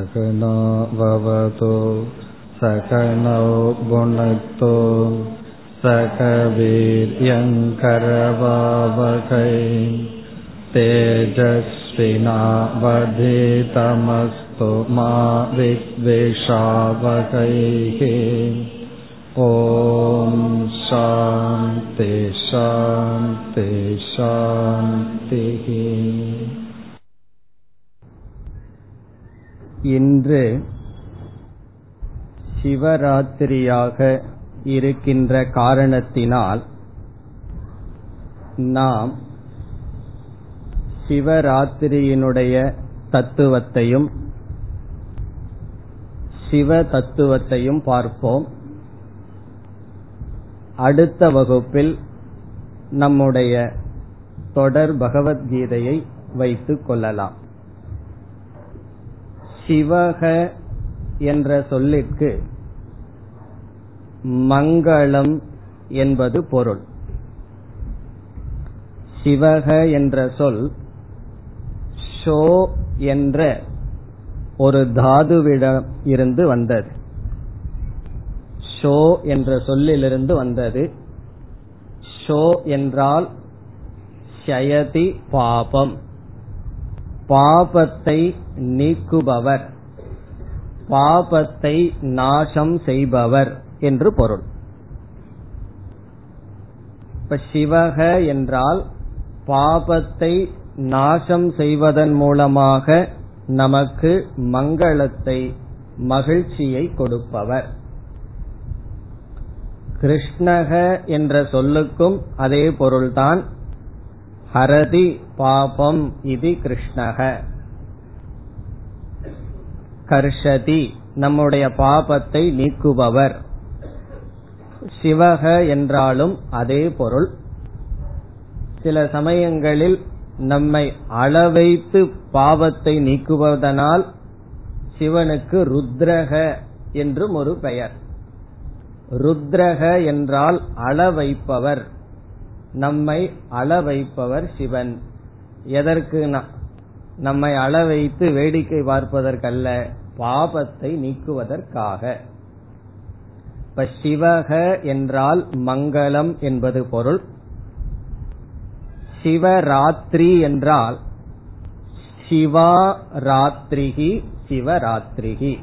सहना भवतु सकनौ भुनक्तु सकवीर्यङ्करवावकै तेजस्विनावधितमस्तु मा विद्वेषावकैः ॐ शान्ति शान्ति शान्तिः இன்று சிவராத்திரியாக இருக்கின்ற காரணத்தினால் நாம் சிவராத்திரியினுடைய தத்துவத்தையும் சிவ தத்துவத்தையும் பார்ப்போம். அடுத்த வகுப்பில் நம்முடைய தொடர் பகவத்கீதையை வைத்துக் கொள்ளலாம். சிவக என்ற சொல்லிற்கு மங்களம் என்பது பொருள். சிவக என்ற சொல் ஷோ என்ற ஒரு தாதுவிடம் இருந்து வந்தது. ஷோ என்ற சொல்லிலிருந்து வந்தது. ஷோ என்றால் ஷயதி பாபம். பாபத்தை நீக்குபவர். பாபத்தை நாசம் செய்பவர் என்று பொருள். இப்ப சிவக என்றால் பாபத்தை நாசம் செய்வதன் மூலமாக நமக்கு மங்களத்தை மகிழ்ச்சியை கொடுப்பவர். கிருஷ்ணக என்ற சொல்லுக்கும் அதே பொருள்தான். ஹரதி பாபம் இது கிருஷ்ணக. கர்ஷதி நம்முடைய பாபத்தை நீக்குபவர். சிவக என்றாலும் அதே பொருள். சில சமயங்களில் நம்மை அளவைத்து பாவத்தை நீக்குவதனால் சிவனுக்கு ருத்ரக என்றும் ஒரு பெயர். ருத்ரக என்றால் அளவைப்பவர். நம்மை அளவைப்பவர் சிவன். எதற்கு நம்மை அளவைத்து வேடிக்கை பார்ப்பதற்கல்ல பாபத்தை நீக்குவதற்காக. இப்ப சிவக என்றால் மங்களம் என்பது பொருள். சிவராத்திரி என்றால் சிவா ராத்திரிகி சிவராத்திரிகி.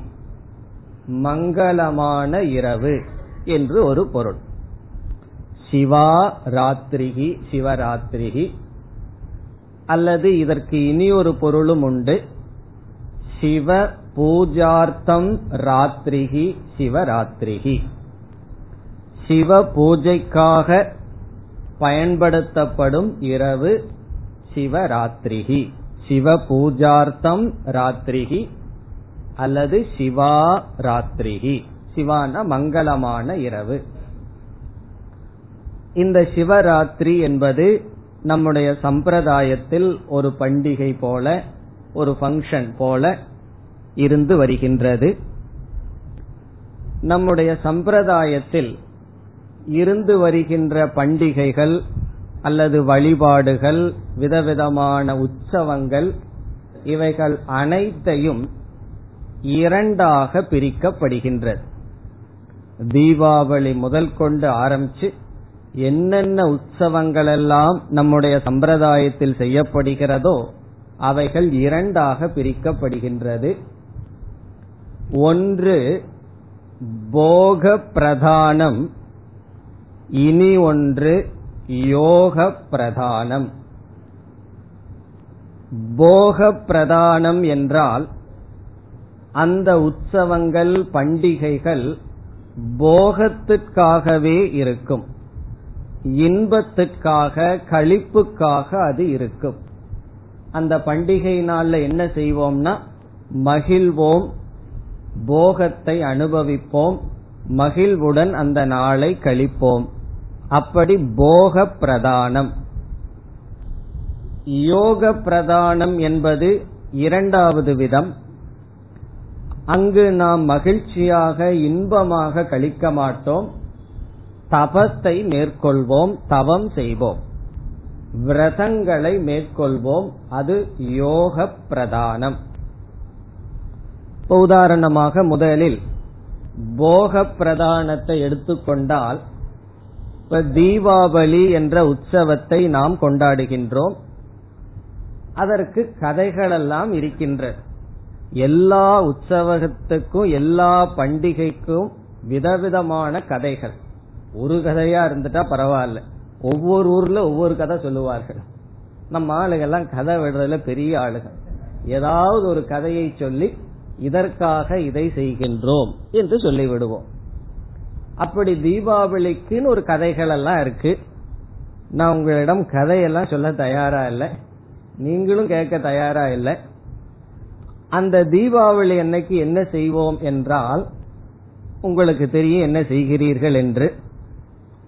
மங்களமான இரவு என்று ஒரு பொருள். சிவா ராத்திரிகி சிவராத்திரிகி அல்லது இதற்கு இனி ஒரு பொருளும் உண்டு. சிவ பூஜார்த்தம் ராத்திரிகி சிவராத்திரிகி. சிவ பூஜைக்காக பயன்படுத்தப்படும் இரவு சிவராத்திரிகி. சிவ பூஜார்த்தம் ராத்திரிகி அல்லது சிவா ராத்திரிகி. சிவான மங்களமான இரவு. இந்த சிவராத்திரி என்பது நம்முடைய சம்பிரதாயத்தில் ஒரு பண்டிகை போல ஒரு ஃபங்க்ஷன் போல இருந்து வருகின்றது. நம்முடைய சம்பிரதாயத்தில் இருந்து வருகின்ற பண்டிகைகள் அல்லது வழிபாடுகள் விதவிதமான உற்சவங்கள் இவைகள் அனைத்தையும் இரண்டாக பிரிக்கப்படுகின்றது. தீபாவளி முதல் கொண்டு ஆரம்பிச்சு என்னென்ன உற்சவங்கள் எல்லாம் நம்முடைய சம்பிரதாயத்தில் செய்யப்படுகிறதோ அவைகள் இரண்டாக பிரிக்கப்படுகின்றது. ஒன்று போக பிரதானம் இனி ஒன்று யோக பிரதானம் போக பிரதானம் என்றால் அந்த உற்சவங்கள் பண்டிகைகள் போகத்திற்காகவே இருக்கும். இன்பத்திற்காக கழிப்புக்காக அது இருக்கும். அந்த பண்டிகை நாள்ல என்ன செய்வோம்னா மகிழ்வோம் போகத்தை அனுபவிப்போம் மகிழ்வுடன் அந்த நாளை கழிப்போம். அப்படி போக பிரதானம் யோக பிரதானம் என்பது இரண்டாவது விதம். அங்கு நாம் மகிழ்ச்சியாக இன்பமாக கழிக்க மாட்டோம். தபத்தை மேற்கொள்வோம் தவம் செய்வோம். விரதங்களை மேற்கொள்வோம் அது யோக பிரதானம் இப்போ உதாரணமாக முதலில் போக பிரதானத்தை எடுத்துக்கொண்டால் இப்ப தீபாவளி என்ற உற்சவத்தை நாம் கொண்டாடுகின்றோம். அதற்கு கதைகளெல்லாம் இருக்கின்ற எல்லா உற்சவத்துக்கும் எல்லா பண்டிகைக்கும் விதவிதமான கதைகள். ஒரு கதையா இருந்துட்டா பரவாயில்ல. ஒவ்வொரு ஊர்ல ஒவ்வொரு கதை சொல்லுவார்கள். நம்ம ஆளுகெல்லாம் கதை விடுறதுல பெரிய ஆளுகள். ஏதாவது ஒரு கதையை சொல்லி இதற்காக இதை செய்கின்றோம் என்று சொல்லிவிடுவோம். அப்படி தீபாவளிக்குன்னு ஒரு கதைகள் எல்லாம் இருக்கு. நான் உங்களிடம் கதையெல்லாம் சொல்ல தயாரா இல்லை. நீங்களும் கேட்க தயாரா இல்லை. அந்த தீபாவளி அன்னைக்கு என்ன செய்வோம் என்றால் உங்களுக்கு தெரியும் என்ன செய்கிறீர்கள் என்று.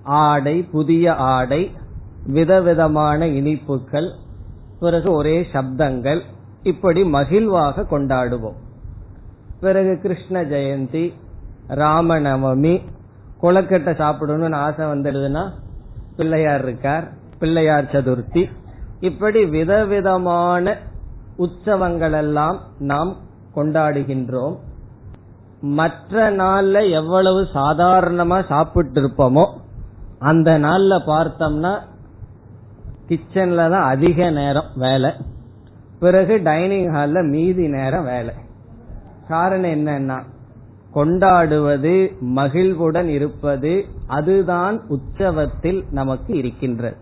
ஆடை புதிய ஆடை விதவிதமான இனிப்புகள் பிறகு ஒரே சப்தங்கள் இப்படி மகிழ்வாக கொண்டாடுவோம். பிறகு கிருஷ்ண ஜெயந்தி ராமநவமி கொலக்கட்டை சாப்பிடணும்னு ஆசை வந்துடுதுன்னா பிள்ளையார் இருக்கார் பிள்ளையார் சதுர்த்தி இப்படி விதவிதமான உற்சவங்கள் எல்லாம் நாம் கொண்டாடுகின்றோம். மற்ற நாள்ல எவ்வளவு சாதாரணமா சாப்பிட்டு இருப்போமோ அந்த நாள்ல பார்த்தோம்னா கிச்சன்ல தான் அதிக நேரம் வேலை. பிறகு டைனிங் ஹால்ல மீதி நேரம் வேலை. காரணம் என்னன்னா கொண்டாடுவது மகிழ்வுடன் இருப்பது அதுதான் உற்சவத்தில் நமக்கு இருக்கின்றது.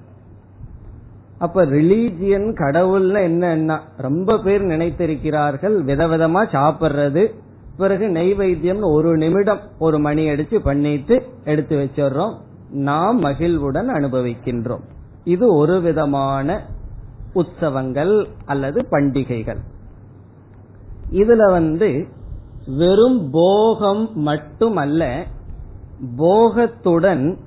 அப்ப ரிலீஜியன் கடவுள்னு என்னன்னா ரொம்ப பேர் நினைத்திருக்கிறார்கள் விதவிதமா சாப்பிடுறது. பிறகு நெய்வேத்தியம் ஒரு நிமிடம் ஒரு மணி அடிச்சு பண்ணிட்டு எடுத்து வச்சிடுறோம். நாம் மகிழ்வுடன் அனுபவிக்கின்றோம். இது ஒரு விதமான உற்சவங்கள் அல்லது பண்டிகைகள். இதுல வந்து வெறும் போகம் மட்டுமல்ல போகத்துடன்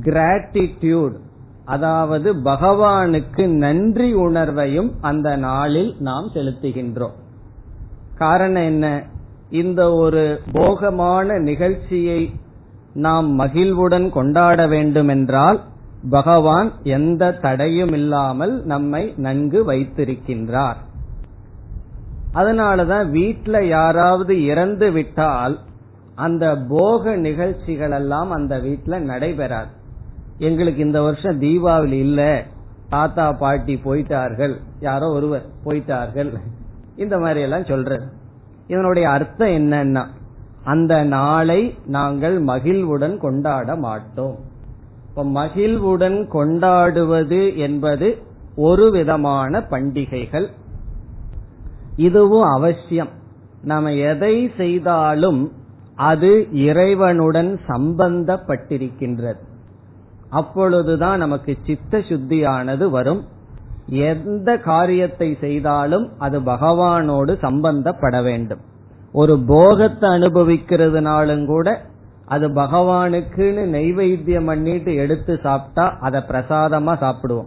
கிராட்டிடியூட் அதாவது பகவானுக்கு நன்றி உணர்வையும் அந்த நாளில் நாம் செலுத்துகின்றோம். காரணம் என்ன? இந்த ஒரு போகமான நிகழ்ச்சியை நாம் மகிழ்வுடன் கொண்டாட வேண்டுமென்றால் பகவான் எந்த தடையும் இல்லாமல் நம்மை நன்கு வைத்திருக்கின்றார். அதனாலதான் வீட்டில் யாராவது இறந்து விட்டால் அந்த போக நிகழ்ச்சிகள் எல்லாம் அந்த வீட்டில் நடைபெறாது. எங்களுக்கு இந்த வருஷம் தீபாவளி இல்ல. தாத்தா பாட்டி போயிட்டார்கள். யாரோ ஒருவர் போயிட்டார்கள். இந்த மாதிரி எல்லாம் சொல்றது. இதனுடைய அர்த்தம் என்னன்னா அந்த நாளை நாங்கள் மகிழ்வுடன் கொண்டாட மாட்டோம். இப்ப மகிழ்வுடன் கொண்டாடுவது என்பது ஒரு விதமான பண்டிகைகள். இதுவும் அவசியம். நாம எதை செய்தாலும் அது இறைவனுடன் சம்பந்தப்பட்டிருக்கின்றது. அப்பொழுதுதான் நமக்கு சித்த சுத்தியானது வரும். எந்த காரியத்தை செய்தாலும் அது பகவானோடு சம்பந்தப்பட வேண்டும். ஒரு போகத்தை அனுபவிக்கிறதுனாலும் கூட அது பகவானுக்குன்னு நெய்வேத்தியம் பண்ணிட்டு எடுத்து சாப்பிட்டா அதை பிரசாதமா சாப்பிடுவோம்.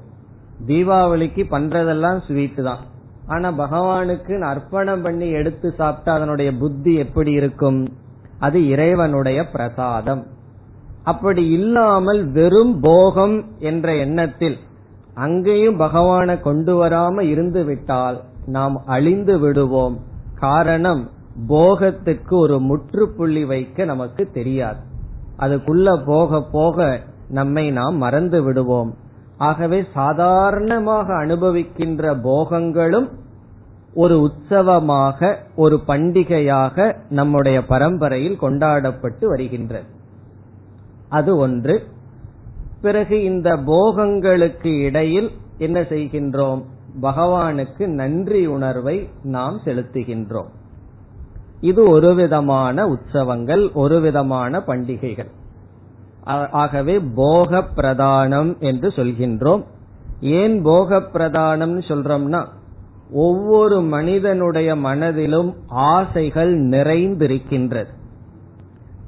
தீபாவளிக்கு பண்றதெல்லாம் ஸ்வீட் தான். ஆனா பகவானுக்கு அர்ப்பணம் பண்ணி எடுத்து சாப்பிட்டா அதனுடைய புத்தி எப்படி இருக்கும்? அது இறைவனுடைய பிரசாதம். அப்படி இல்லாமல் வெறும் போகம் என்ற எண்ணத்தில் அங்கேயும் பகவானை கொண்டு வராம இருந்து விட்டால் நாம் அழிந்து விடுவோம். காரணம் போகத்துக்கு ஒரு முற்றுப்புள்ளி வைக்க நமக்கு தெரியாது. அதுக்குள்ள போக போக நம்மை நாம் மறந்து விடுவோம். ஆகவே சாதாரணமாக அனுபவிக்கின்ற போகங்களும் ஒரு உற்சவமாக ஒரு பண்டிகையாக நம்முடைய பரம்பரையில் கொண்டாடப்பட்டு வருகின்றது. அது ஒன்று. பிறகு இந்த போகங்களுக்கு இடையில் என்ன செய்கின்றோம்? பகவானுக்கு நன்றி உணர்வை நாம் செலுத்துகின்றோம். இது ஒரு விதமான உற்சவங்கள் ஒரு விதமான பண்டிகைகள். ஆகவே போக பிரதானம் என்று சொல்கின்றோம். ஏன் போக பிரதானம் சொல்றோம்னா ஒவ்வொரு மனிதனுடைய மனதிலும் ஆசைகள் நிறைந்திருக்கின்றது.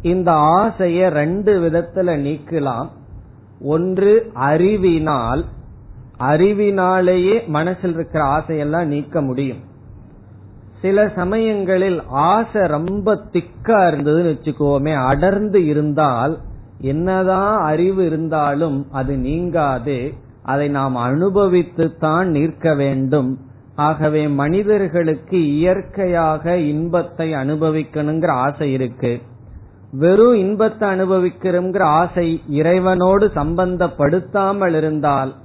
இந்த ஆசைய ரெண்டு விதத்துல நீக்கலாம். ஒன்று அறிவினால். அறிவினாலேயே மனசில் இருக்கிற ஆசையெல்லாம் நீக்க முடியும். சில சமயங்களில் ஆசை ரொம்ப திக்கா இருந்ததுன்னு வச்சுக்கோமே அடர்ந்து இருந்தால் என்னதான் அறிவு இருந்தாலும் அது நீங்காது. அதை நாம் அனுபவித்துத்தான் நிற்க வேண்டும். ஆகவே மனிதர்களுக்கு இயற்கையாக இன்பத்தை அனுபவிக்கணுங்கிற ஆசை இருக்கு. வெறும் இன்பத்தை அனுபவிக்கிறோங்கிற ஆசை இறைவனோடு சம்பந்தப்படுத்தாமல் இருந்தால்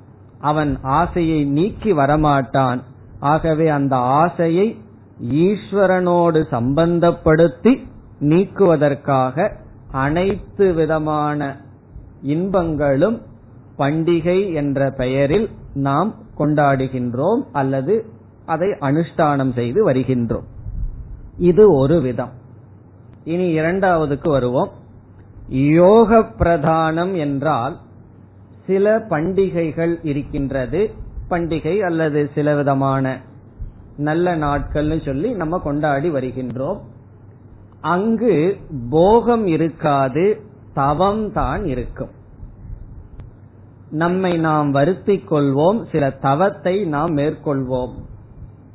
அவன் ஆசையை நீக்கி வரமாட்டான். ஆகவே அந்த ஆசையை ஈஸ்வரனோடு சம்பந்தப்படுத்தி நீக்குவதற்காக அனைத்து விதமான இன்பங்களும் பண்டிகை என்ற பெயரில் நாம் கொண்டாடுகின்றோம் அல்லது அதை அனுஷ்டானம் செய்து வருகின்றோம். இது ஒரு விதம். இனி இரண்டாவதுக்கு வருவோம். யோக பிரதானம் என்றால் சில பண்டிகைகள் இருக்கின்றது. பண்டிகை அல்லது சில விதமான நல்ல நாட்கள்னு சொல்லி நம்ம கொண்டாடி வருகின்றோம். அங்கு போகம் இருக்காது தவம் தான் இருக்கும். நம்மை நாம் வருத்திக் கொள்வோம் சில தவத்தை நாம் மேற்கொள்வோம்.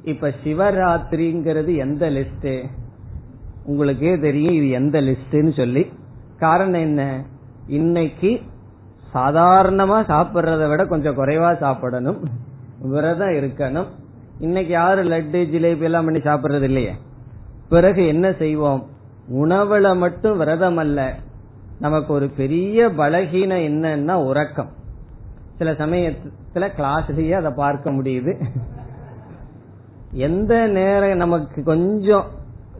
இப்ப சிவராத்திரிங்கிறது எந்த லிஸ்ட் உங்களுக்கே தெரியும் இது எந்த லிஸ்ட்னு சொல்லி. காரணம் என்ன? இன்னைக்கு சாதாரணமா சாப்பிடுறத விட கொஞ்சம் குறைவா சாப்பிடணும். விரதம் இருக்கணும். இன்னைக்கு யாரு லட்டு ஜிலேபி எல்லாம் பண்ணி சாப்பிடுறது இல்லையே? பிறகு என்ன செய்வோம்? உணவுல மட்டும் விரதம் அல்ல. நமக்கு ஒரு பெரிய பலகீனம் என்னன்னா உறக்கம். சில சமயத்துல கிளாஸ்லயே அதை பார்க்க முடியுது. எந்த நேரம் நமக்கு கொஞ்சம்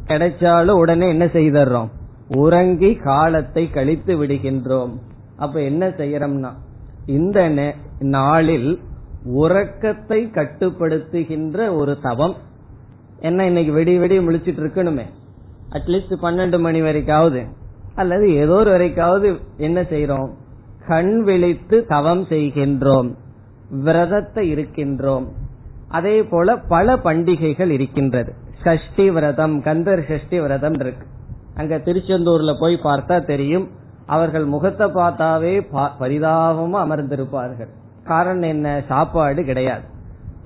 கிடைச்சாலும் உடனே என்ன செய்தர்றோம்? உறங்கி காலத்தை கழித்து விடுகின்றோம். அப்ப என்ன செய்யறோம்னா இந்த நாளில் உறக்கத்தை கட்டுப்படுத்துகின்ற ஒரு தவம். என்ன இன்னைக்கு வெடி வெடி முழிச்சிட்டு இருக்கணுமே. அட்லீஸ்ட் பன்னெண்டு மணி வரைக்காவது. அல்லது ஏதோ ஒரு வரைக்காவது என்ன செய்யறோம் கண் விழித்து தவம் செய்கின்றோம். விரதத்தை இருக்கின்றோம். அதே போல பல பண்டிகைகள் இருக்கின்றது. சஷ்டி விரதம் கந்தர் சஷ்டி விரதம் இருக்கு. அங்க திருச்செந்தூர்ல போய் பார்த்தா தெரியும். அவர்கள் முகத்தை பார்த்தாவே பரிதாபமா அமர்ந்திருப்பார்கள். காரணம் என்ன? சாப்பாடு கிடையாது.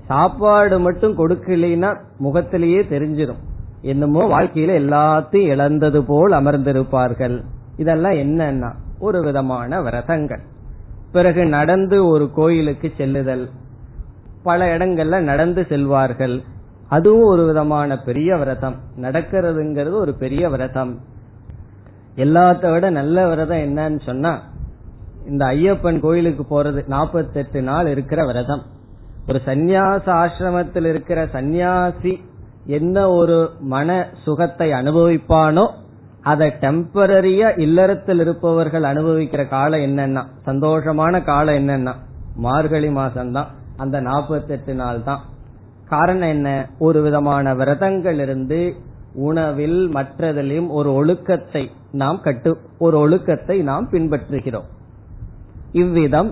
சாப்பாடு மட்டும் கொடுக்கலைன்னா முகத்திலேயே தெரிஞ்சிடும் என்னமோ வாழ்க்கையில எல்லாத்தையும் இழந்தது போல் அமர்ந்திருப்பார்கள். இதெல்லாம் என்னன்னா ஒரு விதமான விரதங்கள். பிறகு நடந்து ஒரு கோயிலுக்கு செல்லுதல். பல இடங்கள்ல நடந்து செல்வார்கள். அதுவும் ஒரு விதமான பெரிய விரதம். நடக்கிறதுங்கிறது ஒரு பெரிய விரதம். எல்லாத்த விட நல்ல விரதம் என்னன்னு சொன்னா இந்த ஐயப்பன் கோயிலுக்கு போறது நாற்பத்தெட்டு நாள் இருக்கிற விரதம். ஒரு சந்நியாச ஆசிரமத்தில் இருக்கிற சந்நியாசி என்ன ஒரு மன சுகத்தை அனுபவிப்பானோ அதை டெம்பரரியா இல்லறத்தில் இருப்பவர்கள் அனுபவிக்கிற காலம் என்னன்னா சந்தோஷமான காலம் என்னன்னா மார்கழி மாசம்தான். அந்த நாற்பத்தெட்டு நாள் தான். காரணம் என்ன? ஒரு விதமான விரதங்கள் இருந்து உணவில் மற்றதிலும் ஒரு ஒழுக்கத்தை நாம் கட்டு ஒரு ஒழுக்கத்தை நாம் பின்பற்றுகிறோம். இவ்விதம்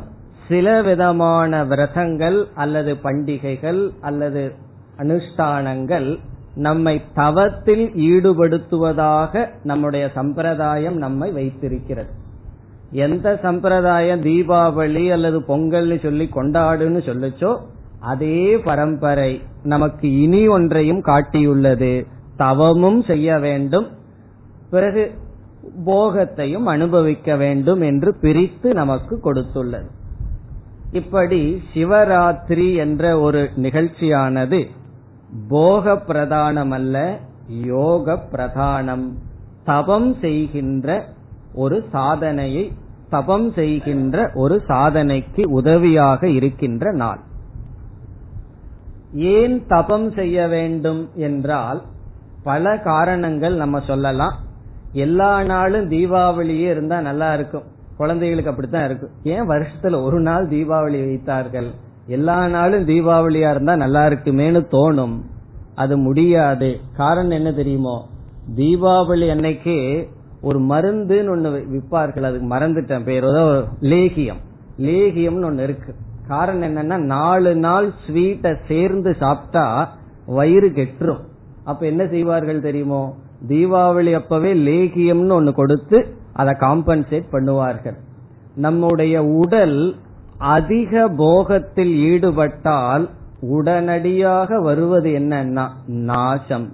சில விதமான விரதங்கள் அல்லது பண்டிகைகள் அல்லது அனுஷ்டானங்கள் நம்மை தவத்தில் ஈடுபடுத்துவதாக நம்முடைய சம்பிரதாயம் நம்மை வைத்திருக்கிறது. எந்த சம்பிரதாயம் தீபாவளி அல்லது பொங்கல்னு சொல்லி கொண்டாடுன்னு சொல்லுச்சோ அதே பரம்பரை நமக்கு இனி ஒன்றையும் காட்டியுள்ளது. தவமும் செய்ய வேண்டும். பிறகு போகத்தையும் அனுபவிக்க வேண்டும் என்று பிரித்து நமக்கு கொடுத்துள்ளது. இப்படி சிவராத்திரி என்ற ஒரு நிகழ்ச்சியானது போக பிரதானம் அல்ல யோக பிரதானம் தபம் செய்கின்ற ஒரு சாதனையை தபம் செய்கின்ற ஒரு சாதனைக்கு உதவியாக இருக்கின்ற நாள். ஏன் தபம் செய்ய வேண்டும் என்றால் பல காரணங்கள் நம்ம சொல்லலாம். எல்லா நாளும் தீபாவளியே இருந்தா நல்லா இருக்கும். குழந்தைகளுக்கு அப்படித்தான் இருக்கும். ஏன் வருஷத்துல ஒரு நாள் தீபாவளி வைத்தார்கள்? எல்லா நாளும் தீபாவளியா இருந்தா நல்லா இருக்குமேனு தோணும். அது முடியாது. காரணம் என்ன தெரியுமோ? தீபாவளி அன்னைக்கு ஒரு மருந்துன்னு ஒண்ணு விற்பார்கள். அதுக்கு மறந்துட்டேன் பேர். லேகியம். லேகியம்னு ஒண்ணு இருக்கு. காரணம் என்னன்னா நாலு நாள் ஸ்வீட்டை சேர்ந்து சாப்பிட்டா வயிறு கெட்டுரும். அப்ப என்ன செய்வார்கள் தெரியுமோ? தீபாவளி அப்பவே லேகியம்னு ஒண்ணு கொடுத்து அதை காம்பன்சேட் பண்ணுவார்கள். நம்முடைய உடல் அதிக போகத்தில் ஈடுபட்டால் உடனடியாக வருவது என்னன்னா நாசம்.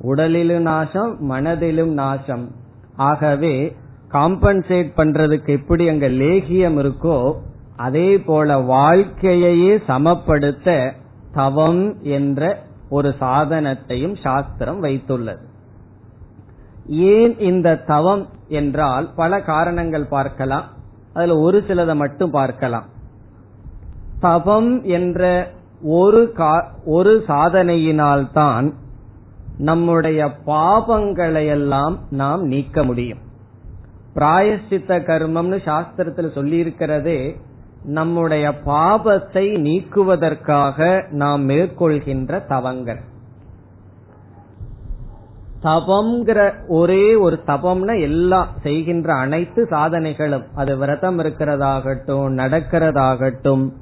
உடலிலும் நாசம் மனதிலும் நாசம். ஆகவே காம்பன்சேட் பண்றதுக்கு எப்படி அங்க லேகியம் இருக்கோ அதே போல வாழ்க்கையையே சமப்படுத்த தவம் என்ற ஒரு சாதனத்தையும் சாஸ்திரம் வைத்துள்ளது. ஏன் இந்த தவம் என்றால் பல காரணங்கள் பார்க்கலாம். அதுல ஒரு சிலதை மட்டும் பார்க்கலாம். தவம் என்ற ஒரு ஒரு சாதனையினால்தான் நம்முடைய பாபங்களையெல்லாம் நாம் நீக்க முடியும். பிராயஷ்சித்த கர்மம்னு சாஸ்திரத்தில் சொல்லி இருக்கிறதே நம்முடைய பாபத்தை நீக்குவதற்காக நாம் மேற்கொள்கின்ற தவங்கள். தவம்ங்கிற ஒரே ஒரு தபம்னா எல்லாம் செய்கின்ற அனைத்து சாதனைகளும். அது விரதம் இருக்கிறதாகட்டும் நடக்கிறதாகட்டும்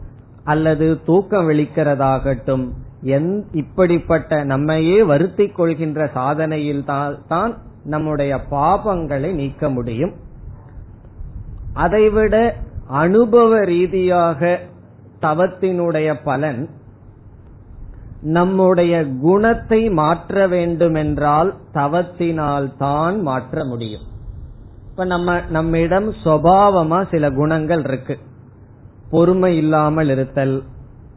அல்லது தூக்கம் விழிக்கிறதாகட்டும் இப்படிப்பட்ட நம்மையே வருத்தி கொள்கின்ற சாதனையில் தான் நம்முடைய பாபங்களை நீக்க முடியும். அதைவிட அனுபவ ரீதியாக தவத்தினுடைய பலன் நம்முடைய குணத்தை மாற்ற வேண்டுமென்றால் தவத்தினால் தான் மாற்ற முடியும். இப்ப நம்ம நம்மிடம் சுவாவமா சில குணங்கள் இருக்கு. பொறுமை இல்லாமல் இருத்தல்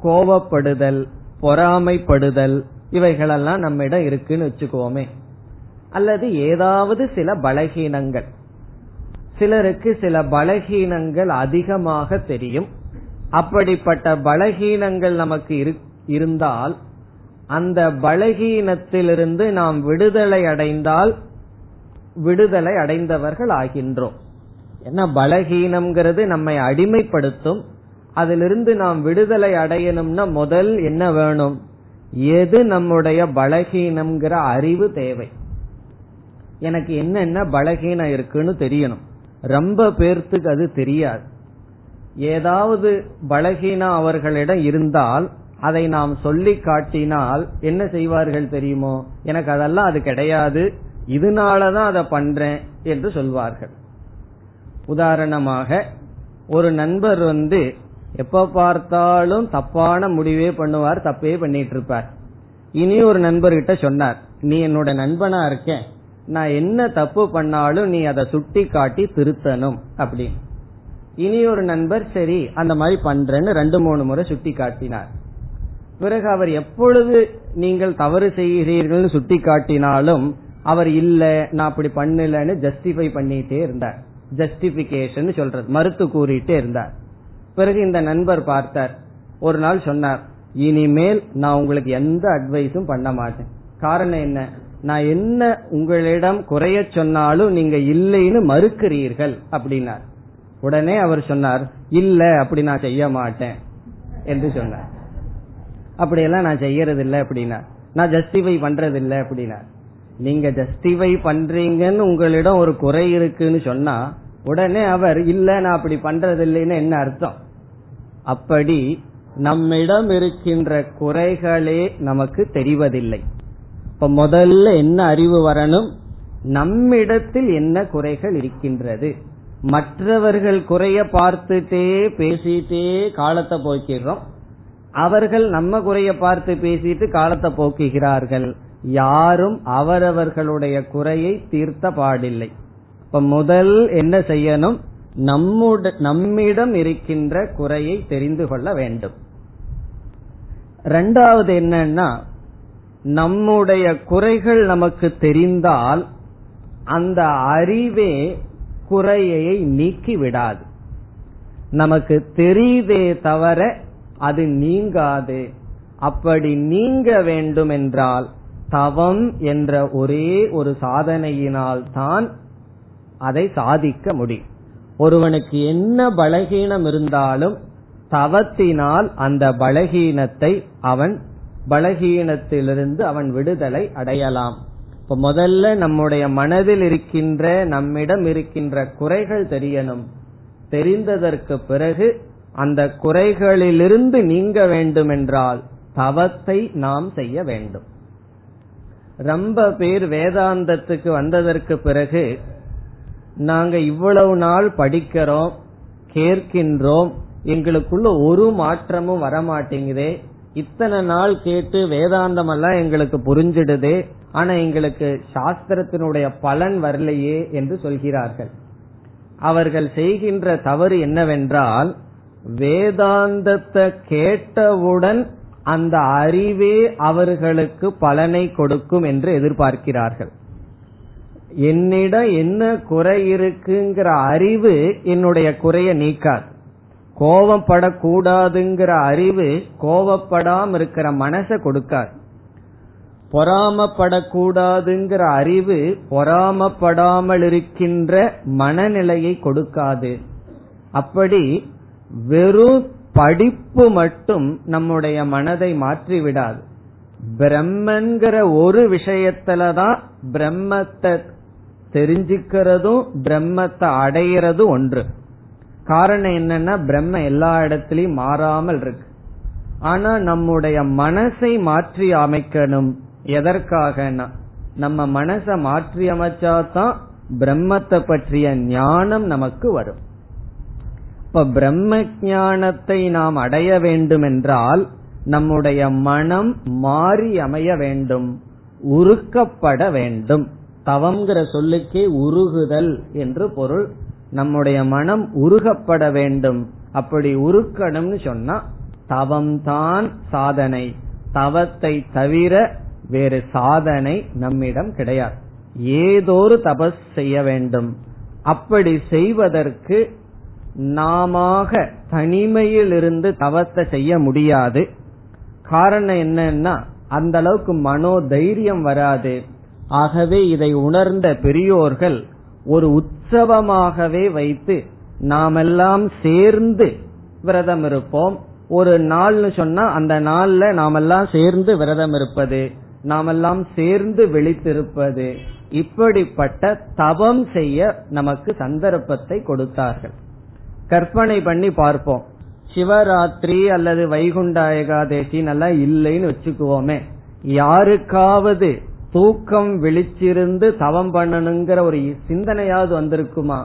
கோபப்படுதல் பொறாமைப்படுதல் இவைகளெல்லாம் நம்மிடம் இருக்குன்னு வச்சுக்கோமே. அல்லது ஏதாவது சில பலகீனங்கள். சிலருக்கு சில பலகீனங்கள் அதிகமாக தெரியும். அப்படிப்பட்ட பலகீனங்கள் நமக்கு இருந்தால் அந்த பலகீனத்திலிருந்து நாம் விடுதலை அடைந்தால் விடுதலை அடைந்தவர்கள் ஆகின்றோம். ஏன்னா பலகீனம்ங்கிறது நம்மை அடிமைப்படுத்தும். அதிலிருந்து நாம் விடுதலை அடையணும்னா முதல் என்ன வேணும்? எது நம்முடைய பலகீனம்ங்கிற அறிவு தேவை. எனக்கு என்னென்ன பலகீனம் இருக்குன்னு தெரியணும். ரொம்ப பேர்த்துக்கு அது தெரியாது. ஏதாவது பலகீனம் அவர்களிடம் இருந்தால் அதை நாம் சொல்லி காட்டினால் என்ன செய்வார்கள் தெரியுமோ? எனக்கு அதெல்லாம் அது கிடையாது. இதனாலதான் அதை பண்றேன் என்று சொல்வார்கள். உதாரணமாக ஒரு நண்பர் வந்து எப்ப பார்த்தாலும் தப்பான முடிவே பண்ணுவார் தப்பே பண்ணிட்டு இருப்பார். இனி ஒரு நண்பர்கிட்ட சொன்னார் நீ என்னோட நண்பனா இருக்கேன். நான் என்ன தப்பு பண்ணாலும் நீ அதை சுட்டி காட்டி திருத்தணும் அப்படின்னு. இனி ஒரு நண்பர் சரி அந்த மாதிரி பண்றேன்னு ரெண்டு மூணு முறை சுட்டி காட்டினார். பிறகு அவர் எப்பொழுது நீங்கள் தவறு செய்கிறீர்கள் சுட்டி காட்டினாலும் அவர் இல்ல நான் அப்படி பண்ணலன்னு ஜஸ்டிஃபை பண்ணிட்டே இருந்தார். ஜஸ்டிபிகேஷன் சொல்றது மறுத்து கூறிட்டே இருந்தார். பிறகு இந்த நண்பர் பார்த்தார். ஒரு நாள் சொன்னார் இனிமேல் நான் உங்களுக்கு எந்த அட்வைஸும் பண்ண மாட்டேன். காரணம் என்ன? நான் என்ன உங்களிடம் குறைய சொன்னாலும் நீங்க இல்லைன்னு மறுக்கிறீர்கள் அப்படின்னார். உடனே அவர் சொன்னார் இல்ல அப்படி நான் செய்ய மாட்டேன் என்று சொன்னார். அப்படியெல்லாம் நான் செய்யறது இல்லை அப்படின்னா நான் ஜஸ்டிஃபை பண்றது இல்லை அப்படின்னா நீங்க ஜஸ்டிஃபை பண்றீங்கன்னு உங்களிடம் ஒரு குறை இருக்குன்னு சொன்னா உடனே அவர் இல்ல நான் அப்படி பண்றது இல்லைன்னு என்ன அர்த்தம்? அப்படி நம்மிடம் இருக்கின்ற குறைகளே நமக்கு தெரிவதில்லை. இப்ப முதல்ல என்ன அறிவு வரணும்? நம்மிடத்தில் என்ன குறைகள் இருக்கின்றது? மற்றவர்கள் குறைய பார்த்துட்டே பேசிட்டே காலத்தை போக்கிடுறோம். அவர்கள் நம்ம குறைய பார்த்து பேசிட்டு காலத்தை போக்குகிறார்கள். யாரும் அவரவர்களுடைய குறையை தீர்த்த பாடில்லை. இப்ப முதல் என்ன செய்யணும்? நம்முட நம்மிடம் இருக்கின்ற குறையை தெரிந்து கொள்ள வேண்டும். ரெண்டாவது என்னன்னா நம்முடைய குறைகள் நமக்கு தெரிந்தால் அந்த அறிவே குறையை நீக்கி விடாது நமக்கு தெரியுதே தவிர அது நீங்காது. அப்படி நீங்க வேண்டும் என்றால் தவம் என்ற ஒரே ஒரு சாதனையினால் தான் அதை சாதிக்க முடியும். ஒருவனுக்கு என்ன பலகீனம் இருந்தாலும் தவத்தினால் அந்த பலகீனத்தை அவன் பலகீனத்திலிருந்து அவன் விடுதலை அடையலாம். இப்ப முதல்ல நம்முடைய மனதில் இருக்கின்ற நம்மிடம் இருக்கின்ற குறைகள் தெரியணும். தெரிந்ததற்கு பிறகு அந்த குறைகளிலிருந்து நீங்க வேண்டுமென்றால் தவத்தை நாம் செய்ய வேண்டும். ரொம்ப பேர் வேதாந்தத்துக்கு வந்ததற்கு பிறகு நாங்க இவ்வளவு நாள் படிக்கிறோம் கேட்கின்றோம் எங்களுக்குள்ள ஒரு மாற்றமும் வரமாட்டேங்குதே. இத்தனை நாள் கேட்டு வேதாந்தம் எல்லாம் எங்களுக்கு புரிஞ்சிடுது ஆனா எங்களுக்கு சாஸ்திரத்தினுடைய பலன் வரலையே என்று சொல்கிறார்கள். அவர்கள் செய்கின்ற தவறு என்னவென்றால் வேதாந்தத்தை கேட்டவுடன் அந்த அறிவே அவர்களுக்கு பலனை கொடுக்கும் என்று எதிர்பார்க்கிறார்கள். என்னிடம் என்ன குறை இருக்குங்கிற அறிவு என்னுடைய குறைய நீக்காது. கோபப்படக்கூடாதுங்கிற அறிவு கோபப்படாம இருக்கிற மனசை கொடுக்காது. பொறாமப்படக்கூடாதுங்கிற அறிவு பொறாமப்படாமல் இருக்கின்ற மனநிலையை கொடுக்காது. அப்படி வெறும் படிப்பு மட்டும் நம்முடைய மனதை மாற்றி விடாது பிரம்மன்கிற ஒரு விஷயத்துலதான் பிரம்மத்தை தெரிஞ்சுக்கிறதும் பிரம்மத்தை அடையிறதும் ஒன்று. காரணம் என்னன்னா பிரம்ம எல்லா இடத்திலையும் மாறாமல் இருக்கு. ஆனா நம்முடைய மனசை மாற்றி அமைக்கணும். எதற்காகனா நம்ம மனசை மாற்றி அமைச்சாதான் பிரம்மத்தை பற்றிய ஞானம் நமக்கு வரும். இப்ப பிரம்ம ஞானத்தை நாம் அடைய வேண்டும் என்றால் நம்முடைய மனம் மாறி அமைய வேண்டும். உருக்கப்பட வேண்டும். தவம்ங்கிற சொல்லுக்கே உருகுதல் என்று பொருள். நம்முடைய மனம் உருகப்பட வேண்டும். அப்படி உருக்கணும்னு சொன்னா தவம்தான் சாதனை. தவத்தை தவிர வேறு சாதனை நம்மிடம் கிடையாது. ஏதோரு தபஸ் செய்ய வேண்டும். அப்படி செய்வதற்கு நாம தனிமையிலிருந்து தவத்தை செய்ய முடியாது. காரணம் என்னன்னா அந்த அளவுக்கு மனோ தைரியம் வராது. ஆகவே இதை உணர்ந்த பெரியோர்கள் ஒரு உற்சவமாகவே வைத்து நாமெல்லாம் சேர்ந்து விரதம் இருப்போம். ஒரு நாள்னு சொன்னா அந்த நாள்ல நாமெல்லாம் சேர்ந்து விரதம் இருப்பது நாமெல்லாம் சேர்ந்து விழித்திருப்பது. இப்படிப்பட்ட தவம் செய்ய நமக்கு சந்தர்ப்பத்தை கொடுத்தார்கள். கற்பனை பண்ணி பார்ப்போம். சிவராத்திரி அல்லது வைகுண்ட ஏகாதேசி நல்லா இல்லைன்னு வச்சுக்குவோமே. யாருக்காவது தூக்கம் விழிச்சிருந்து தவம் பண்ணணுங்கிற ஒரு சிந்தனையாவது வந்திருக்குமா?